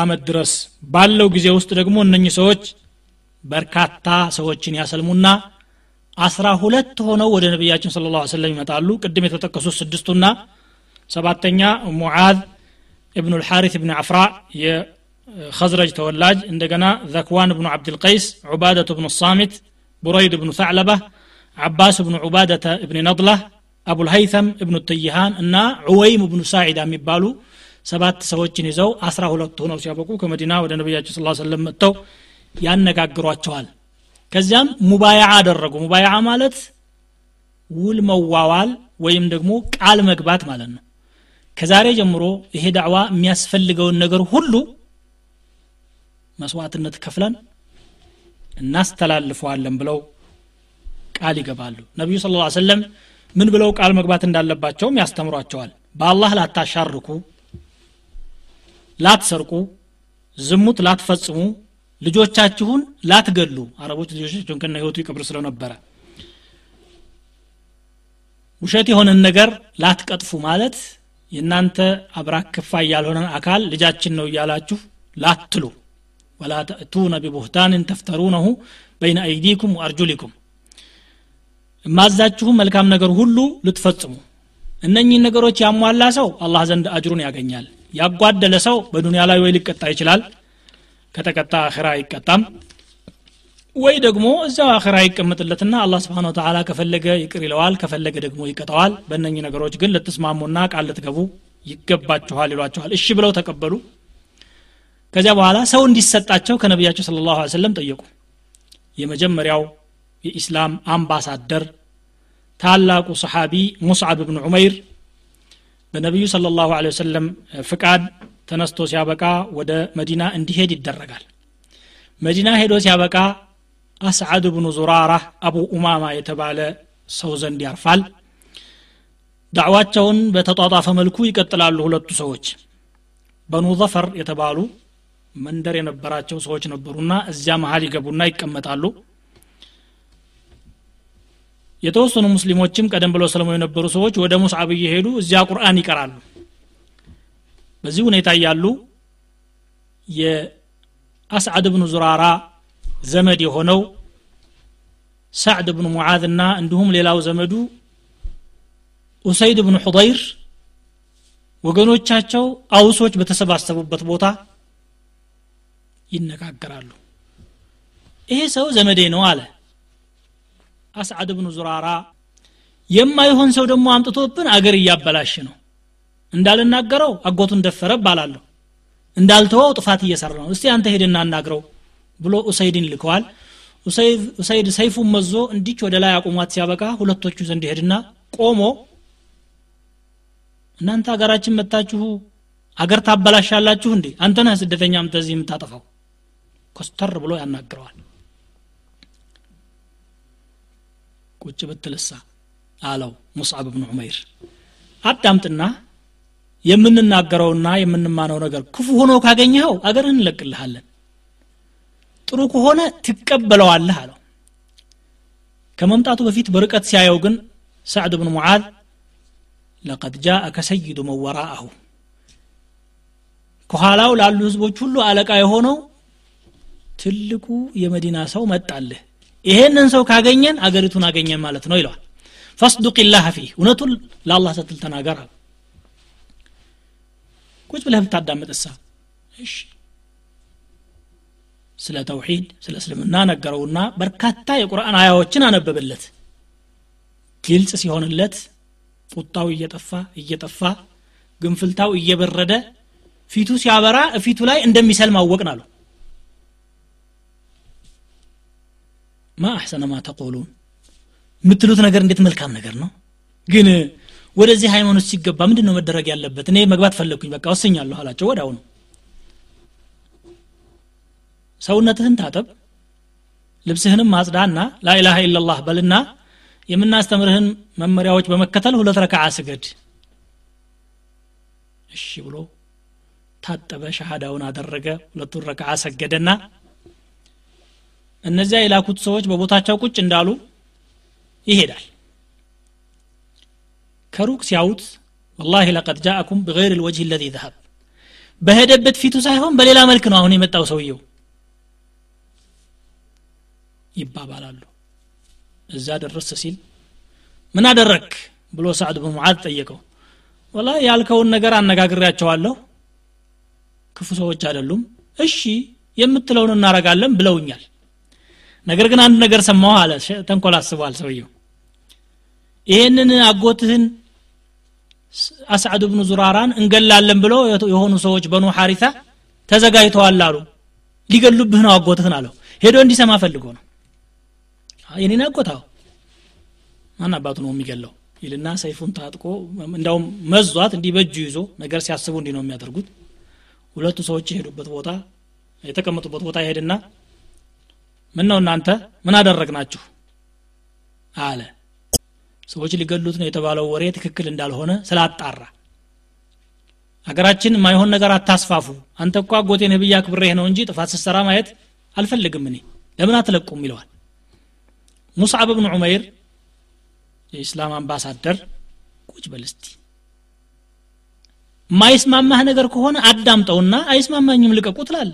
አመት ድረስ ባለው ጊዜ ውስጥ ደግሞ እነኚህ ሰዎች በርካታ ሰዎችን ያሰልሙና አስራ ሁለት ሆነው ወደ ነቢያችን ስለ ላ ሰለም ይመጣሉ። ቅድም የተጠቀሱት ስድስቱና ሰባተኛ ሙዓዝ እብኑ ልሓሪት እብን አፍራ የኸዝረጅ ተወላጅ እንደገና ዘክዋን እብኑ ዓብድልቀይስ ዑባደቱ እብኑ ሳሚት ቡረይድ እብኑ ተዕለባ ዓባስ እብኑ ዑባደተ እብን ነድላህ አቡልሀይተም እብኑ ትይሃን እና ዑወይም እብኑ ሳዒዳ የሚባሉ ሰባት ሰዎችን ይዘው አስራ ሁለት ሆነው ሲያበቁ ከመዲና ወደ ነቢያችን ስ ሰለም መጥተው ያነጋግሯቸዋል። ከዚያም ሙባያ አደረጉ። ሙባያ ማለት ውል መዋዋል ወይም ደግሞ ቃል መግባት ማለት ነው ከዛሬ ጀምሮ ይሄ ዳዕዋ የሚያስፈልገውን ነገር ሁሉ መስዋዕትነት ከፍለን እናስተላልፈዋለን ብለው ቃል ይገባሉ። ነቢዩ ስለ ሰለም ምን ብለው ቃል መግባት እንዳለባቸውም ያስተምሯቸዋል። በአላህ ላታሻርኩ ላትሰርቁ ዝሙት ላትፈጽሙ ልጆቻችሁን ላትገሉ አረቦች ልጆቻቸውን ከነ ህይወቱ ይቀብር ስለነበረ ውሸት የሆነን ነገር ላትቀጥፉ ማለት የእናንተ አብራክ ክፋይ ያልሆነን አካል ልጃችን ነው እያላችሁ ላትሉ ወላ ተእቱነ ቢቡህታንን ተፍተሩነሁ በይነ አይዲኩም ወአርጁሊኩም። የማዛችሁም መልካም ነገር ሁሉ ልትፈጽሙ። እነኚህን ነገሮች ያሟላ ሰው አላህ ዘንድ አጅሩን ያገኛል። ያጓደለ ሰው በዱንያ ላይ ወይ ሊቀጣ ይችላል። ከተቀጣ አኺራ አይቀጣም ወይ ደግሞ እዚያው አኺራ ይቀመጥለትና አላህ ስብሓን ወተላ ከፈለገ ይቅር ይለዋል ከፈለገ ደግሞ ይቀጠዋል በእነኚህ ነገሮች ግን ልትስማሙና ቃል ልትገቡ ይገባችኋል ይሏቸዋል እሺ ብለው ተቀበሉ። ከዚያ በኋላ ሰው እንዲሰጣቸው ከነቢያቸው ስለ ላሁ ሰለም ጠየቁ። የመጀመሪያው የኢስላም አምባሳደር ታላቁ ሰሓቢ ሙስዓብ ብን ዑመይር በነቢዩ ስለ ላሁ ወሰለም ፍቃድ ተነስቶ ሲያበቃ ወደ መዲና እንዲሄድ ይደረጋል። መዲና ሄዶ ሲያበቃ አስዓድ ብኑ ዙራራ አቡ ኡማማ የተባለ ሰው ዘንድ ያርፋል። ዳዕዋቸውን በተጧጧፈ መልኩ ይቀጥላሉ ሁለቱ ሰዎች። በኑ ዘፈር የተባሉ መንደር የነበራቸው ሰዎች ነበሩና እዚያ መሀል ይገቡና ይቀመጣሉ። የተወሰኑ ሙስሊሞችም ቀደም ብለው ሰለሞ የነበሩ ሰዎች ወደ ሙስዓብ እየሄዱ እዚያ ቁርአን ይቀራሉ። በዚህ ሁኔታ እያሉ የአስዓድ ብኑ ዙራራ ዘመድ የሆነው ሳዕድ ብኑ ሙዓዝ እና እንዲሁም ሌላው ዘመዱ ኡሰይድ ብኑ ሑደይር ወገኖቻቸው አውሶች በተሰባሰቡበት ቦታ ይነጋገራሉ። ይሄ ሰው ዘመዴ ነው አለ አስዓድ ብኑ ዙራራ። የማይሆን ሰው ደግሞ አምጥቶብን አገር እያበላሽ ነው። እንዳልናገረው አጎቱን ደፈረ እባላለሁ። እንዳልተወው ጥፋት እየሰራ ነው። እስቲ አንተ ሄድና አናግረው ብሎ ኡሰይድን ልከዋል። ኡሰይድ ሰይፉን መዞ እንዲህች ወደ ላይ አቁሟት ሲያበቃ ሁለቶቹ ዘንድ ሄድና ቆሞ እናንተ ሀገራችን መታችሁ አገር ታበላሻላችሁ እንዴ? አንተ ነህ ስደተኛ ምተዚህ የምታጠፋው። ኮስተር ብሎ ያናግረዋል። ቁጭ ብትልሳ አለው ሙስዓብ ብኑ ዑመይር። አዳምጥና የምንናገረውና የምንማነው ነገር ክፉ ሆኖ ካገኘኸው አገርህን እንለቅልሃለን ጥሩ ከሆነ ትቀበለዋለህ አለው። ከመምጣቱ በፊት በርቀት ሲያየው ግን ሰዕድ ብን ሙዓዝ ለቀድ ጃአከ ሰይዱ መን ወራአሁ። ከኋላው ላሉ ህዝቦች ሁሉ አለቃ የሆነው ትልቁ የመዲና ሰው መጣልህ። ይሄንን ሰው ካገኘን አገሪቱን አገኘን ማለት ነው ይለዋል። ፈስዱቅ ላህ ፊህ እውነቱን ለአላህ ስትል ተናገር ቁጭ ብለህ ብታዳምጥሳ እሺ ስለ ተውሂድ ስለ እስልምና ነገረውና በርካታ የቁርአን አያዎችን አነበበለት። ግልጽ ሲሆንለት ቁጣው እየጠፋ እየጠፋ ግንፍልታው እየበረደ ፊቱ ሲያበራ ፊቱ ላይ እንደሚሰልም አወቅን አሉ። ማ አሕሰነ ማ ተቆሉን? የምትሉት ነገር እንዴት መልካም ነገር ነው? ግን ወደዚህ ሃይማኖት ሲገባ ምንድን ነው መደረግ ያለበት? እኔ መግባት ፈለግኩኝ በቃ ወስኛለሁ አላቸው። ወደ አሁኑ ሰውነትህን ታጠብ ልብስህንም ማጽዳና ላኢላሃ ኢላላህ በልና የምናስተምርህን መመሪያዎች በመከተል ሁለት ረክዓ ስገድ። እሺ ብሎ ታጠበ ሻሃዳውን አደረገ ሁለቱን ረክዓ ሰገደና እነዚያ የላኩት ሰዎች በቦታቸው ቁጭ እንዳሉ ይሄዳል። ከሩቅ ሲያዩት ወላሂ ለቀድ ጃአኩም ብገይር ልወጅህ ለዚ ዘሀብ። በሄደበት ፊቱ ሳይሆን በሌላ መልክ ነው አሁን የመጣው ሰውየው ይባባላሉ። እዛ ደረስ ሲል ምን አደረክ ብሎ ሳዕድ ብን ሙዓዝ ጠየቀው። ወላ ያልከውን ነገር አነጋግሬያቸዋለሁ። ክፉ ሰዎች አይደሉም። እሺ የምትለውን እናረጋለን ብለውኛል። ነገር ግን አንድ ነገር ሰማሁ አለ። ተንኮል አስቧል ሰውየው። ይህንን አጎትህን አስዓድ ብኑ ዙራራን እንገላለን ብለው የሆኑ ሰዎች በኑ ሐሪታ ተዘጋጅተዋል አሉ። ሊገሉብህ ነው አጎትህን አለው። ሄዶ እንዲሰማ ፈልጎ ነው የኔን አጎታው ማን አባቱ ነው የሚገለው? ይልና ሰይፉን ታጥቆ እንዳውም መዟት እንዲህ በእጁ ይዞ ነገር ሲያስቡ እንዲህ ነው የሚያደርጉት። ሁለቱ ሰዎች የሄዱበት ቦታ የተቀመጡበት ቦታ ይሄድና ምን ነው እናንተ? ምን አደረግናችሁ? አለ። ሰዎች ሊገሉት ነው የተባለው ወሬ ትክክል እንዳልሆነ ስላጣራ። አገራችን ማይሆን ነገር አታስፋፉ። አንተ እኳ አጎቴ ነብይ አክብሬህ ነው እንጂ ጥፋት ስትሰራ ማየት አልፈልግም እኔ። ለምን አትለቁም? ይለዋል ሙስዓብ ብን ዑመይር የኢስላም አምባሳደር ቁጭ በል እስቲ። ማይስማማህ ነገር ከሆነ አዳምጠውና አይስማማኝም ልቀቁ ትላለ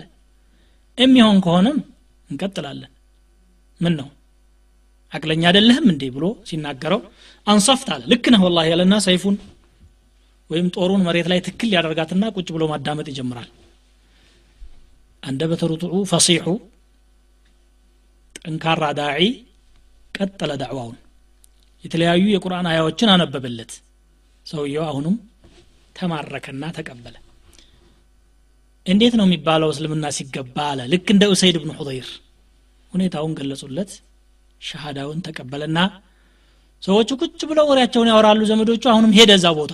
የሚሆን ከሆነም እንቀጥላለን። ምን ነው አቅለኛ አይደለህም እንዴ ብሎ ሲናገረው አንሰፍት አለ። ልክ ነህ ወላሂ ያለና ሰይፉን ወይም ጦሩን መሬት ላይ ትክል ያደርጋትና ቁጭ ብሎ ማዳመጥ ይጀምራል። አንደበተ ርቱዑ ፈሲሑ ጠንካራ ዳዒ ቀጠለ ዳዕዋውን። የተለያዩ የቁርአን አያዎችን አነበበለት። ሰውየው አሁንም ተማረከና ተቀበለ። እንዴት ነው የሚባለው እስልምና ሲገባ አለ? ልክ እንደ ኡሰይድ ብን ሑደይር ሁኔታውን ገለጹለት ሻሃዳውን ተቀበለና ሰዎቹ ቁጭ ብለው ወሬያቸውን ያወራሉ። ዘመዶቹ አሁንም ሄደ እዛ ቦታ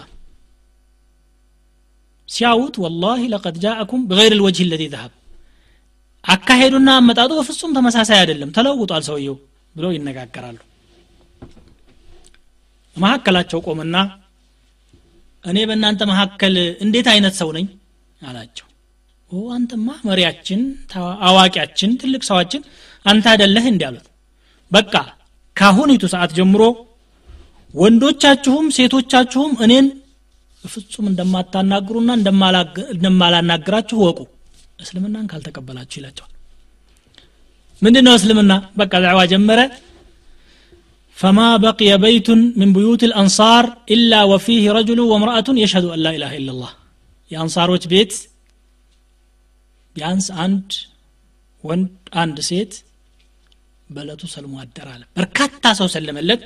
ሲያዩት ወላሂ ለቀድ ጃአኩም ብገይር ልወጅህ ለዚ ዘሀብ። አካሄዱና አመጣጡ በፍጹም ተመሳሳይ አይደለም። ተለውጧል ሰውየው ብለው ይነጋገራሉ። መካከላቸው ቆምና እኔ በእናንተ መካከል እንዴት አይነት ሰው ነኝ? አላቸው። አንተማ መሪያችን አዋቂያችን ትልቅ ሰዋችን አንተ አደለህ እንዲ አሉት። በቃ ካሁኒቱ ሰዓት ጀምሮ ወንዶቻችሁም ሴቶቻችሁም እኔን ፍጹም እንደማታናግሩና እንደማላናግራችሁ ወቁ እስልምናን ካልተቀበላችሁ ይላቸዋል ምንድን ነው እስልምና በቃ ዳዕዋ ጀመረ فما بقي بيت من بيوت الأنصار إلا وفيه رجل وامرأة يشهد أن لا إله إلا الله የአንሳሮች ቤት ቢያንስ አንድ ወንድ አንድ ሴት በለቱ ሰልሞ አደር አለ በርካታ ሰው ሰለመለት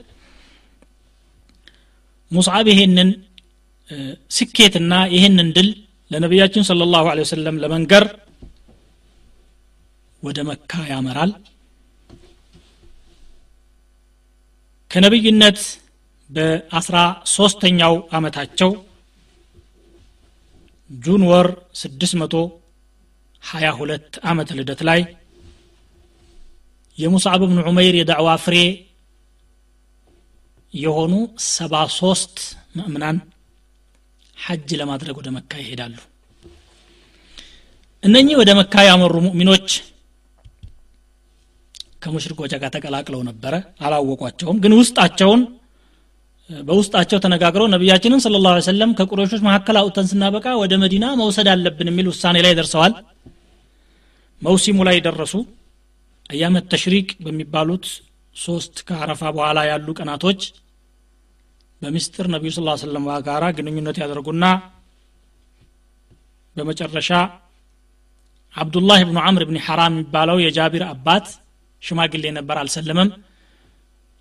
ሙስዓብ ይሄንን ስኬትና ይህንን ድል ለነቢያችን ስለ ላሁ ወሰለም ለመንገር ወደ መካ ያመራል። ከነቢይነት በአስራ ሶስተኛው አመታቸው ጁን ወር 622 ዓመተ ልደት ላይ የሙስዓብ ብን ዑመይር የዳዕዋ ፍሬ የሆኑ ሰባ ሶስት ምእምናን ሐጅ ለማድረግ ወደ መካ ይሄዳሉ። እነኚህ ወደ መካ ያመሩ ሙእሚኖች ከሙሽሪኮች ጋር ተቀላቅለው ነበረ። አላወቋቸውም። ግን ውስጣቸውን በውስጣቸው ተነጋግረው ነቢያችንን ስለ ላ ሰለም ከቁረሾች መካከል አውጥተን ስናበቃ ወደ መዲና መውሰድ አለብን የሚል ውሳኔ ላይ ደርሰዋል። መውሲሙ ላይ ደረሱ። አያመት ተሽሪቅ በሚባሉት ሶስት ከአረፋ በኋላ ያሉ ቀናቶች በምስጢር ነቢዩ ስ ሰለም ጋራ ግንኙነት ያደርጉና በመጨረሻ አብዱላህ ብኑ አምር ብን ሐራም የሚባለው የጃቢር አባት ሽማግሌ ነበር አልሰለመም።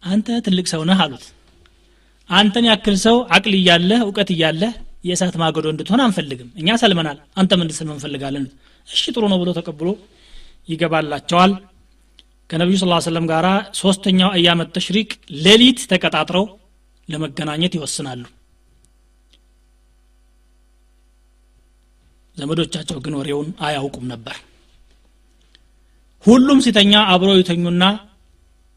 አንተ ትልቅ ሰው ነህ አሉት። አንተን ያክል ሰው አቅል እያለህ እውቀት እያለህ የእሳት ማገዶ እንድትሆን አንፈልግም። እኛ ሰልመናል አንተም እንድትሰልም እንፈልጋለን። እሺ ጥሩ ነው ብሎ ተቀብሎ ይገባላቸዋል። ከነቢዩ ስ ሰለም ጋር ሶስተኛው አያመት ተሽሪቅ ሌሊት ተቀጣጥረው ለመገናኘት ይወስናሉ። ዘመዶቻቸው ግን ወሬውን አያውቁም ነበር ሁሉም ሲተኛ አብረው ይተኙና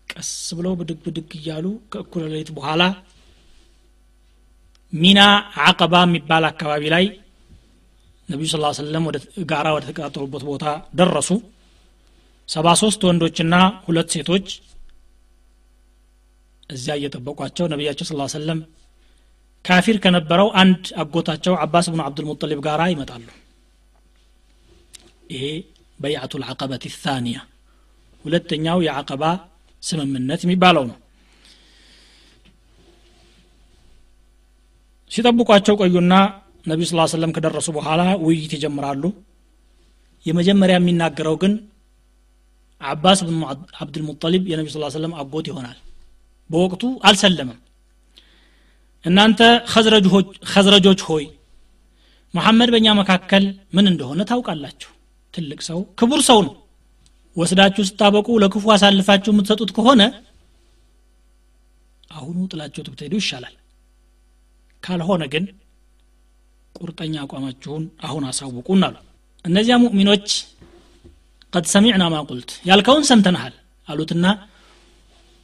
ቀስ ብለው ብድግ ብድግ እያሉ ከእኩለ ሌሊት በኋላ ሚና አቀባ የሚባል አካባቢ ላይ ነቢዩ ስ ሰለም ጋራ ወደ ተቀጣጠሩበት ቦታ ደረሱ። ሰባ ሶስት ወንዶችና ሁለት ሴቶች እዚያ እየጠበቋቸው ነቢያቸው ስ ሰለም ካፊር ከነበረው አንድ አጎታቸው አባስ ብኑ አብዱልሙጠሊብ ጋር ይመጣሉ። ይሄ በይዓቱ ልዓቀበት ታኒያ ሁለተኛው የዓቀባ ስምምነት የሚባለው ነው። ሲጠብቋቸው ቆዩና ነቢዩ ስ ሰለም ከደረሱ በኋላ ውይይት ይጀምራሉ። የመጀመሪያ የሚናገረው ግን አባስ ብን አብድልሙጠሊብ የነቢ ስ ሰለም አጎት ይሆናል። በወቅቱ አልሰለመም። እናንተ ከዝረጆች ሆይ መሐመድ በእኛ መካከል ምን እንደሆነ ታውቃላችሁ ትልቅ ሰው ክቡር ሰው ነው። ወስዳችሁ ስታበቁ ለክፉ አሳልፋችሁ የምትሰጡት ከሆነ አሁኑ ጥላችሁት ብትሄዱ ይሻላል። ካልሆነ ግን ቁርጠኛ አቋማችሁን አሁን አሳውቁን አሉ። እነዚያ ሙእሚኖች ቀድ ሰሚዕና ማ ቁልት ያልከውን ሰምተናሃል አሉትና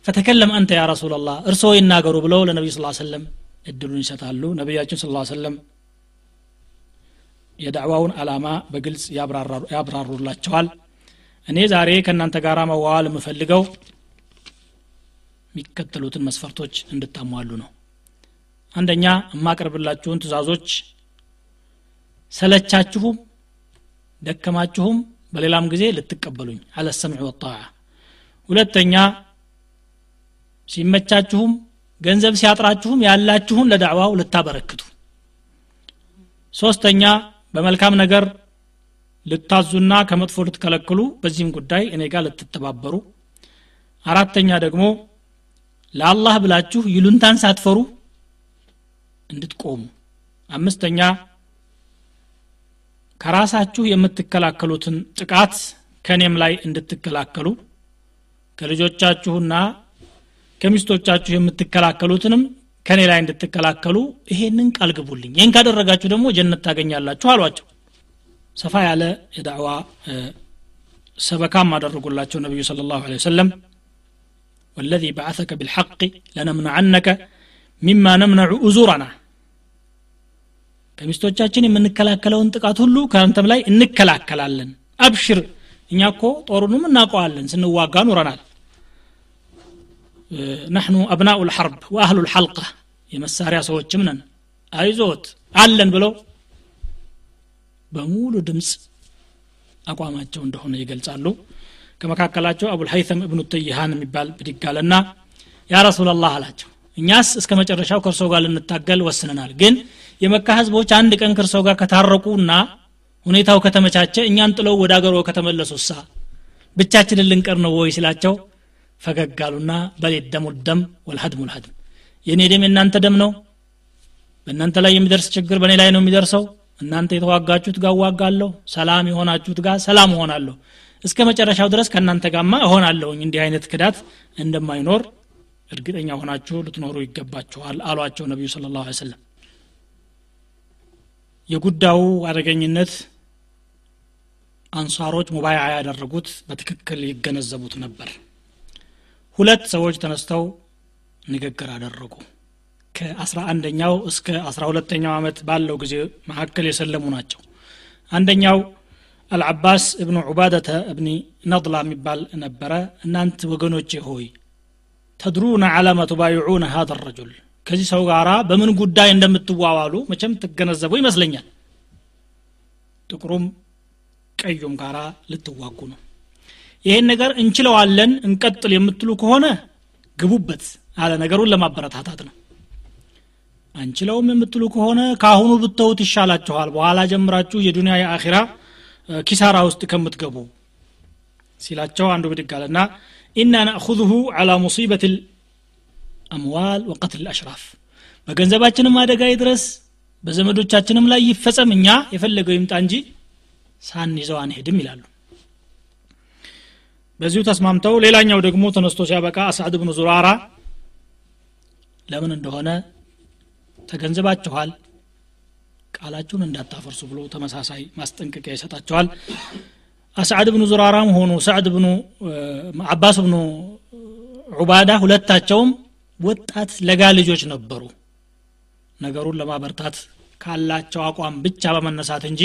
ፈተከለም አንተ ያ ረሱላላህ እርስዎ ይናገሩ ብለው ለነቢዩ ስ ሰለም እድሉን ይሰጣሉ። ነቢያችን ስ ሰለም የዳዕዋውን አላማ በግልጽ ያብራሩላቸዋል። እኔ ዛሬ ከእናንተ ጋር መዋዋል የምፈልገው የሚከተሉትን መስፈርቶች እንድታሟሉ ነው። አንደኛ የማቀርብላችሁን ትእዛዞች ሰለቻችሁም ደከማችሁም በሌላም ጊዜ ልትቀበሉኝ። አለ ሰምዕ ወጣዓ። ሁለተኛ ሲመቻችሁም ገንዘብ ሲያጥራችሁም ያላችሁን ለዳዕዋው ልታበረክቱ። ሶስተኛ በመልካም ነገር ልታዙና ከመጥፎ ልትከለክሉ በዚህም ጉዳይ እኔ ጋር ልትተባበሩ። አራተኛ ደግሞ ለአላህ ብላችሁ ይሉንታን ሳትፈሩ እንድትቆሙ። አምስተኛ ከራሳችሁ የምትከላከሉትን ጥቃት ከእኔም ላይ እንድትከላከሉ ከልጆቻችሁና ከሚስቶቻችሁ የምትከላከሉትንም ከእኔ ላይ እንድትከላከሉ ይሄንን ቃል ግቡልኝ። ይህን ካደረጋችሁ ደግሞ ጀነት ታገኛላችሁ አሏቸው። ሰፋ ያለ የዳዕዋ ሰበካም አደረጉላቸው ነቢዩ ስለ ላሁ ሰለም ወለዚ በዓሰከ ብልሐቅ ለነምነዐነከ ሚማ ነምነዑ ኡዙረና ከሚስቶቻችን የምንከላከለውን ጥቃት ሁሉ ከአንተም ላይ እንከላከላለን። አብሽር እኛ እኮ ጦሩንም እናውቀዋለን። ስንዋጋ ኑረናል። ነሕኑ አብናኡ ልሐርብ ወአህሉ ልሐልቃ የመሳሪያ ሰዎችም ነን። አይዞት አለን ብለው በሙሉ ድምፅ አቋማቸው እንደሆነ ይገልጻሉ። ከመካከላቸው አቡልሀይተም እብኑ ተይሃን የሚባል ብድግ አለና ያ ረሱላላህ አላቸው እኛስ እስከ መጨረሻው ከእርሰው ጋር ልንታገል ወስነናል ግን የመካ ህዝቦች አንድ ቀን ከእርሰው ጋር ከታረቁና ሁኔታው ከተመቻቸ እኛን ጥለው ወደ አገሮ ከተመለሱሳ ብቻችንን ልንቀር ነው ወይ ሲላቸው ፈገግ አሉና በል ደሙ ደም ወልሀድሙ ልሀድም የእኔ ደም የእናንተ ደም ነው። በእናንተ ላይ የሚደርስ ችግር በእኔ ላይ ነው የሚደርሰው። እናንተ የተዋጋችሁት ጋር እዋጋለሁ። ሰላም የሆናችሁት ጋር ሰላም እሆናለሁ። እስከ መጨረሻው ድረስ ከእናንተ ጋማ እሆናለሁኝ። እንዲህ አይነት ክዳት እንደማይኖር እርግጠኛ ሆናችሁ ልትኖሩ ይገባችኋል አሏቸው ነቢዩ ስለ ላሁ ሰለም የጉዳዩ አደገኝነት አንሳሮች ሙባያ ያደረጉት በትክክል ይገነዘቡት ነበር ሁለት ሰዎች ተነስተው ንግግር አደረጉ። ከአስራ አንደኛው እስከ አስራ ሁለተኛው ዓመት ባለው ጊዜ መካከል የሰለሙ ናቸው። አንደኛው አልዓባስ እብኑ ዑባደተ እብኒ ነድላ የሚባል ነበረ። እናንት ወገኖች ሆይ ተድሩነ አላማ ቱባይዑነ ሀዘ ረጁል ከዚህ ሰው ጋራ በምን ጉዳይ እንደምትዋዋሉ መቼም ትገነዘቡ ይመስለኛል። ጥቁሩም ቀዩም ጋራ ልትዋጉ ነው። ይሄን ነገር እንችለዋለን እንቀጥል የምትሉ ከሆነ ግቡበት አለ ነገሩን ለማበረታታት ነው። አንችለውም የምትሉ ከሆነ ከአሁኑ ብተውት ይሻላችኋል። በኋላ ጀምራችሁ የዱንያ የአኺራ ኪሳራ ውስጥ ከምትገቡ ሲላቸው አንዱ ብድግ አለና ኢና ናእኹذሁ ዓላ ሙሲበት አምዋል ወቀትል አሽራፍ። በገንዘባችንም አደጋ ይድረስ በዘመዶቻችንም ላይ ይፈጸም እኛ የፈለገው ይምጣ እንጂ ሳንይዘው አንሄድም ይላሉ በዚሁ ተስማምተው ሌላኛው ደግሞ ተነስቶ ሲያበቃ አስዓድ ብኑ ዙራራ ለምን እንደሆነ ተገንዝባችኋል ቃላችሁን እንዳታፈርሱ ብሎ ተመሳሳይ ማስጠንቀቂያ ይሰጣቸዋል። አስዓድ ብኑ ዙራራም ሆኑ ሰዕድ ብኑ አባስ ብኑ ዑባዳ ሁለታቸውም ወጣት ለጋ ልጆች ነበሩ። ነገሩን ለማበርታት ካላቸው አቋም ብቻ በመነሳት እንጂ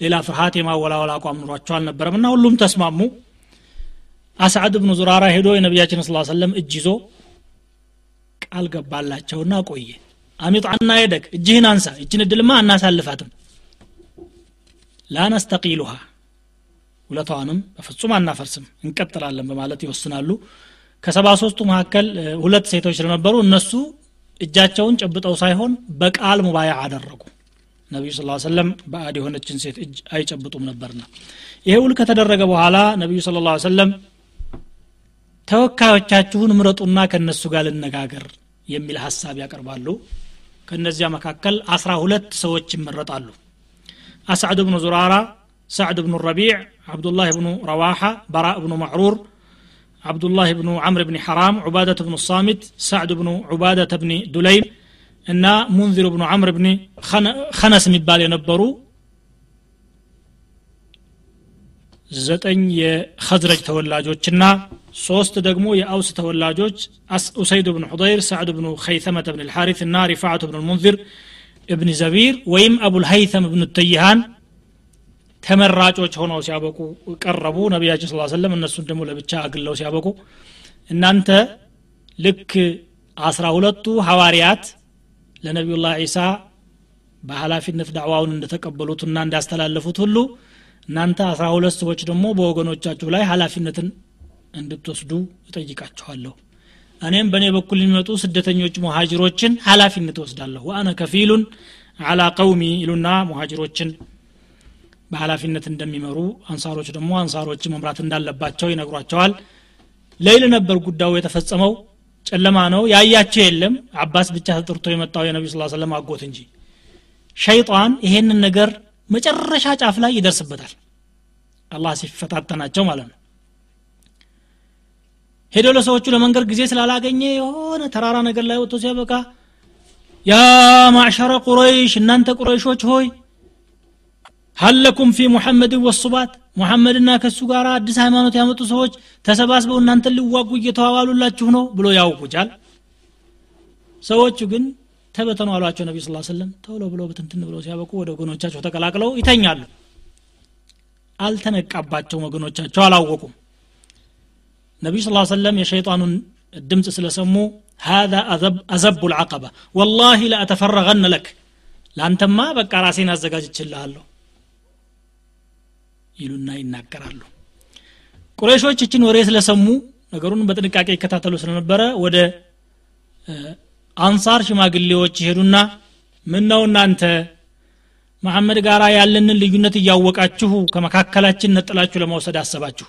ሌላ ፍርሃት የማወላወል አቋም ኑሯቸው አልነበረም እና ሁሉም ተስማሙ አስዓድ ብኑ ዙራራ ሄዶ የነቢያችን ስ ሰለም እጅ ይዞ ቃል ገባላቸውና ቆየ። አሚጥ አና የደክ እጅህን አንሳ እጅን እድልማ አናሳልፋትም። ላነስተቂሉሃ ውለታዋንም በፍጹም አናፈርስም እንቀጥላለን በማለት ይወስናሉ። ከሰባ ሶስቱ መካከል ሁለት ሴቶች ስለነበሩ እነሱ እጃቸውን ጨብጠው ሳይሆን በቃል ሙባያ አደረጉ። ነቢዩ ስ ሰለም በአድ የሆነችን ሴት እጅ አይጨብጡም ነበርና። ይሄ ውል ከተደረገ በኋላ ነቢዩ ስለ ላ ሰለም ተወካዮቻችሁን ምረጡና ከነሱ ጋር ልነጋገር የሚል ሀሳብ ያቀርባሉ። ከነዚያ መካከል አስራ ሁለት ሰዎች ይመረጣሉ። አስዕድ ብኑ ዙራራ ሳዕድ ብኑ ረቢዕ አብዱላህ ብኑ ረዋሓ በራ ብኑ ማዕሩር አብዱላህ ብኑ ዓምር ብኒ ሐራም ዑባደት ብኑ ሳሚት ሳዕድ ብኑ ዑባደት ብኒ ዱለይም እና ሙንዚር ብኑ ዓምር ብኒ ከነስ የሚባል የነበሩ ዘጠኝ የኸዝረጅ ተወላጆችና ሶስት ደግሞ የአውስ ተወላጆች ኡሰይድ ብን ሑደይር ሳዕድ ብኑ ኸይተመተ ብን ልሓሪት እና ሪፋዓቱ ብን ልሙንዚር እብን ዘቢር ወይም አቡልሀይተም ብን ተይሃን ተመራጮች ሆነው ሲያበቁ ቀረቡ። ነቢያችን ስ ሰለም እነሱን ደግሞ ለብቻ አግለው ሲያበቁ እናንተ ልክ አስራ ሁለቱ ሐዋርያት ለነቢዩላህ ዒሳ በኃላፊነት ዳዕዋውን እንደተቀበሉትና እንዳስተላለፉት ሁሉ እናንተ አስራ ሁለት ሰዎች ደግሞ በወገኖቻችሁ ላይ ኃላፊነትን እንድትወስዱ እጠይቃችኋለሁ እኔም በእኔ በኩል የሚመጡ ስደተኞች ሙሃጅሮችን ኃላፊነት ወስዳለሁ ወአነ ከፊሉን አላ ቀውሚ ይሉና ሙሃጅሮችን በኃላፊነት እንደሚመሩ አንሳሮች ደግሞ አንሳሮች መምራት እንዳለባቸው ይነግሯቸዋል። ሌይል ነበር ጉዳዩ የተፈጸመው። ጨለማ ነው። ያያቸው የለም። አባስ ብቻ ተጠርቶ የመጣው የነቢ ስ ሰለም አጎት እንጂ። ሸይጣን ይሄንን ነገር መጨረሻ ጫፍ ላይ ይደርስበታል። አላህ ሲፈታተናቸው ማለት ነው ሄዶ ለሰዎቹ ለመንገድ ጊዜ ስላላገኘ የሆነ ተራራ ነገር ላይ ወጥቶ ሲያበቃ ያ ማዕሸረ ቁረይሽ እናንተ ቁረይሾች ሆይ ሀለኩም ፊ ሙሐመድ ወሱባት ሙሐመድና ከሱ ጋር አዲስ ሃይማኖት ያመጡ ሰዎች ተሰባስበው እናንተን ሊዋጉ እየተዋዋሉላችሁ ነው ብሎ ያውቁጃል ሰዎቹ ግን ተበተኑ አሏቸው ነቢ ስ ሰለም ቶሎ ብሎ ብትንትን ብለው ሲያበቁ ወደ ወገኖቻቸው ተቀላቅለው ይተኛሉ። አልተነቃባቸውም ወገኖቻቸው አላወቁም ነቢዩ ስ ሰለም የሸይጣኑን ድምፅ ስለሰሙ هذا أذب, أزب العقبة والله لأتفرغن لك ለአንተማ በቃ ራሴን አዘጋጅችልሃለሁ ይሉና ይናገራሉ ቁረይሾች እችን ወሬ ስለሰሙ ነገሩን በጥንቃቄ ይከታተሉ ስለነበረ ወደ አንሳር ሽማግሌዎች ይሄዱና ምን ነው እናንተ መሐመድ ጋር ያለንን ልዩነት እያወቃችሁ ከመካከላችን ነጥላችሁ ለመውሰድ አሰባችሁ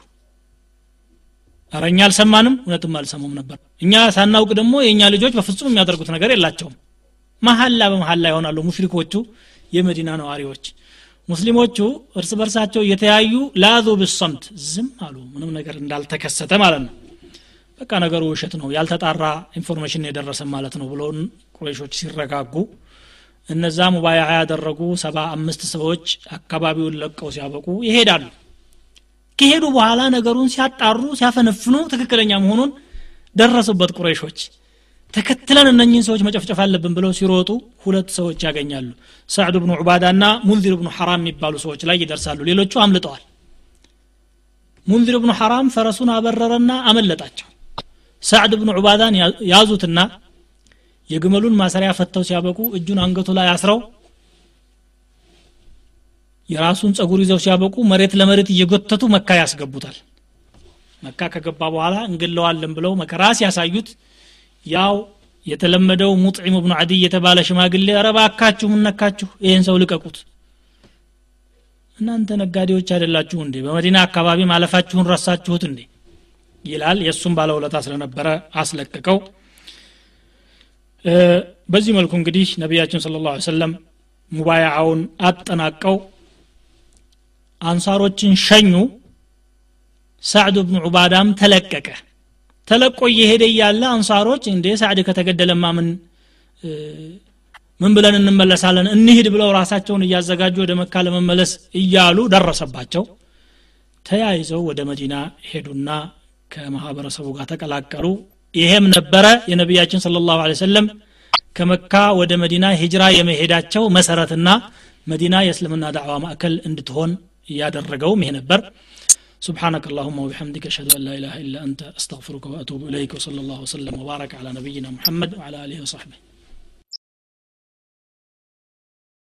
ኧረ እኛ አልሰማንም። እውነትም አልሰሙም ነበር። እኛ ሳናውቅ ደግሞ የእኛ ልጆች በፍጹም የሚያደርጉት ነገር የላቸውም። መሀላ በመሀላ ይሆናሉ ሙሽሪኮቹ የመዲና ነዋሪዎች። ሙስሊሞቹ እርስ በርሳቸው እየተያዩ لاذوا بالصمت ዝም አሉ። ምንም ነገር እንዳልተከሰተ ማለት ነው። በቃ ነገሩ ውሸት ነው። ያልተጣራ information የደረሰ ማለት ነው ብሎ ቁረይሾች ሲረጋጉ እነዛ ሙባየዓ ያደረጉ ሰባ አምስት ሰዎች አካባቢውን ለቀው ሲያበቁ ይሄዳሉ ከሄዱ በኋላ ነገሩን ሲያጣሩ ሲያፈነፍኑ ትክክለኛ መሆኑን ደረሱበት ቁረይሾች። ተከትለን እነኝህን ሰዎች መጨፍጨፍ አለብን ብለው ሲሮጡ ሁለት ሰዎች ያገኛሉ። ሳዕድ ብኑ ዑባዳ ና ሙንዚር ብኑ ሐራም የሚባሉ ሰዎች ላይ ይደርሳሉ። ሌሎቹ አምልጠዋል። ሙንዚር ብኑ ሐራም ፈረሱን አበረረና አመለጣቸው። ሳዕድ ብኑ ዑባዳን ያዙትና የግመሉን ማሰሪያ ፈተው ሲያበቁ እጁን አንገቱ ላይ አስረው የራሱን ጸጉር ይዘው ሲያበቁ መሬት ለመሬት እየጎተቱ መካ ያስገቡታል። መካ ከገባ በኋላ እንግለዋለን ብለው መከራ ሲያሳዩት ያው የተለመደው ሙጥዒም ብኑ አዲይ የተባለ ሽማግሌ ረባካችሁ ምነካችሁ ይህን ሰው ልቀቁት! እናንተ ነጋዴዎች አይደላችሁ እንዴ? በመዲና አካባቢ ማለፋችሁን ረሳችሁት እንዴ? ይላል። የእሱም ባለውለታ ስለነበረ አስለቀቀው። በዚህ መልኩ እንግዲህ ነቢያችን ስለ ላ ሰለም ሙባያውን አጠናቀው አንሳሮችን ሸኙ። ሳዕድ ብኑ ዑባዳም ተለቀቀ። ተለቆ እየሄደ እያለ አንሳሮች እንዴ ሳዕድ ከተገደለማ ምን ምን ብለን እንመለሳለን? እንሂድ ብለው ራሳቸውን እያዘጋጁ ወደ መካ ለመመለስ እያሉ ደረሰባቸው። ተያይዘው ወደ መዲና ሄዱና ከማህበረሰቡ ጋር ተቀላቀሉ። ይሄም ነበረ የነቢያችን ስለ ላሁ ሰለም ከመካ ወደ መዲና ሂጅራ የመሄዳቸው መሰረትና መዲና የእስልምና ዳዕዋ ማዕከል እንድትሆን እያደረገውም ይሄ ነበር سبحانك اللهم وبحمدك أشهد أن لا إله إلا أنت أستغفرك وأتوب إليك وصلى الله وسلم وبارك على نبينا محمد وعلى آله وصحبه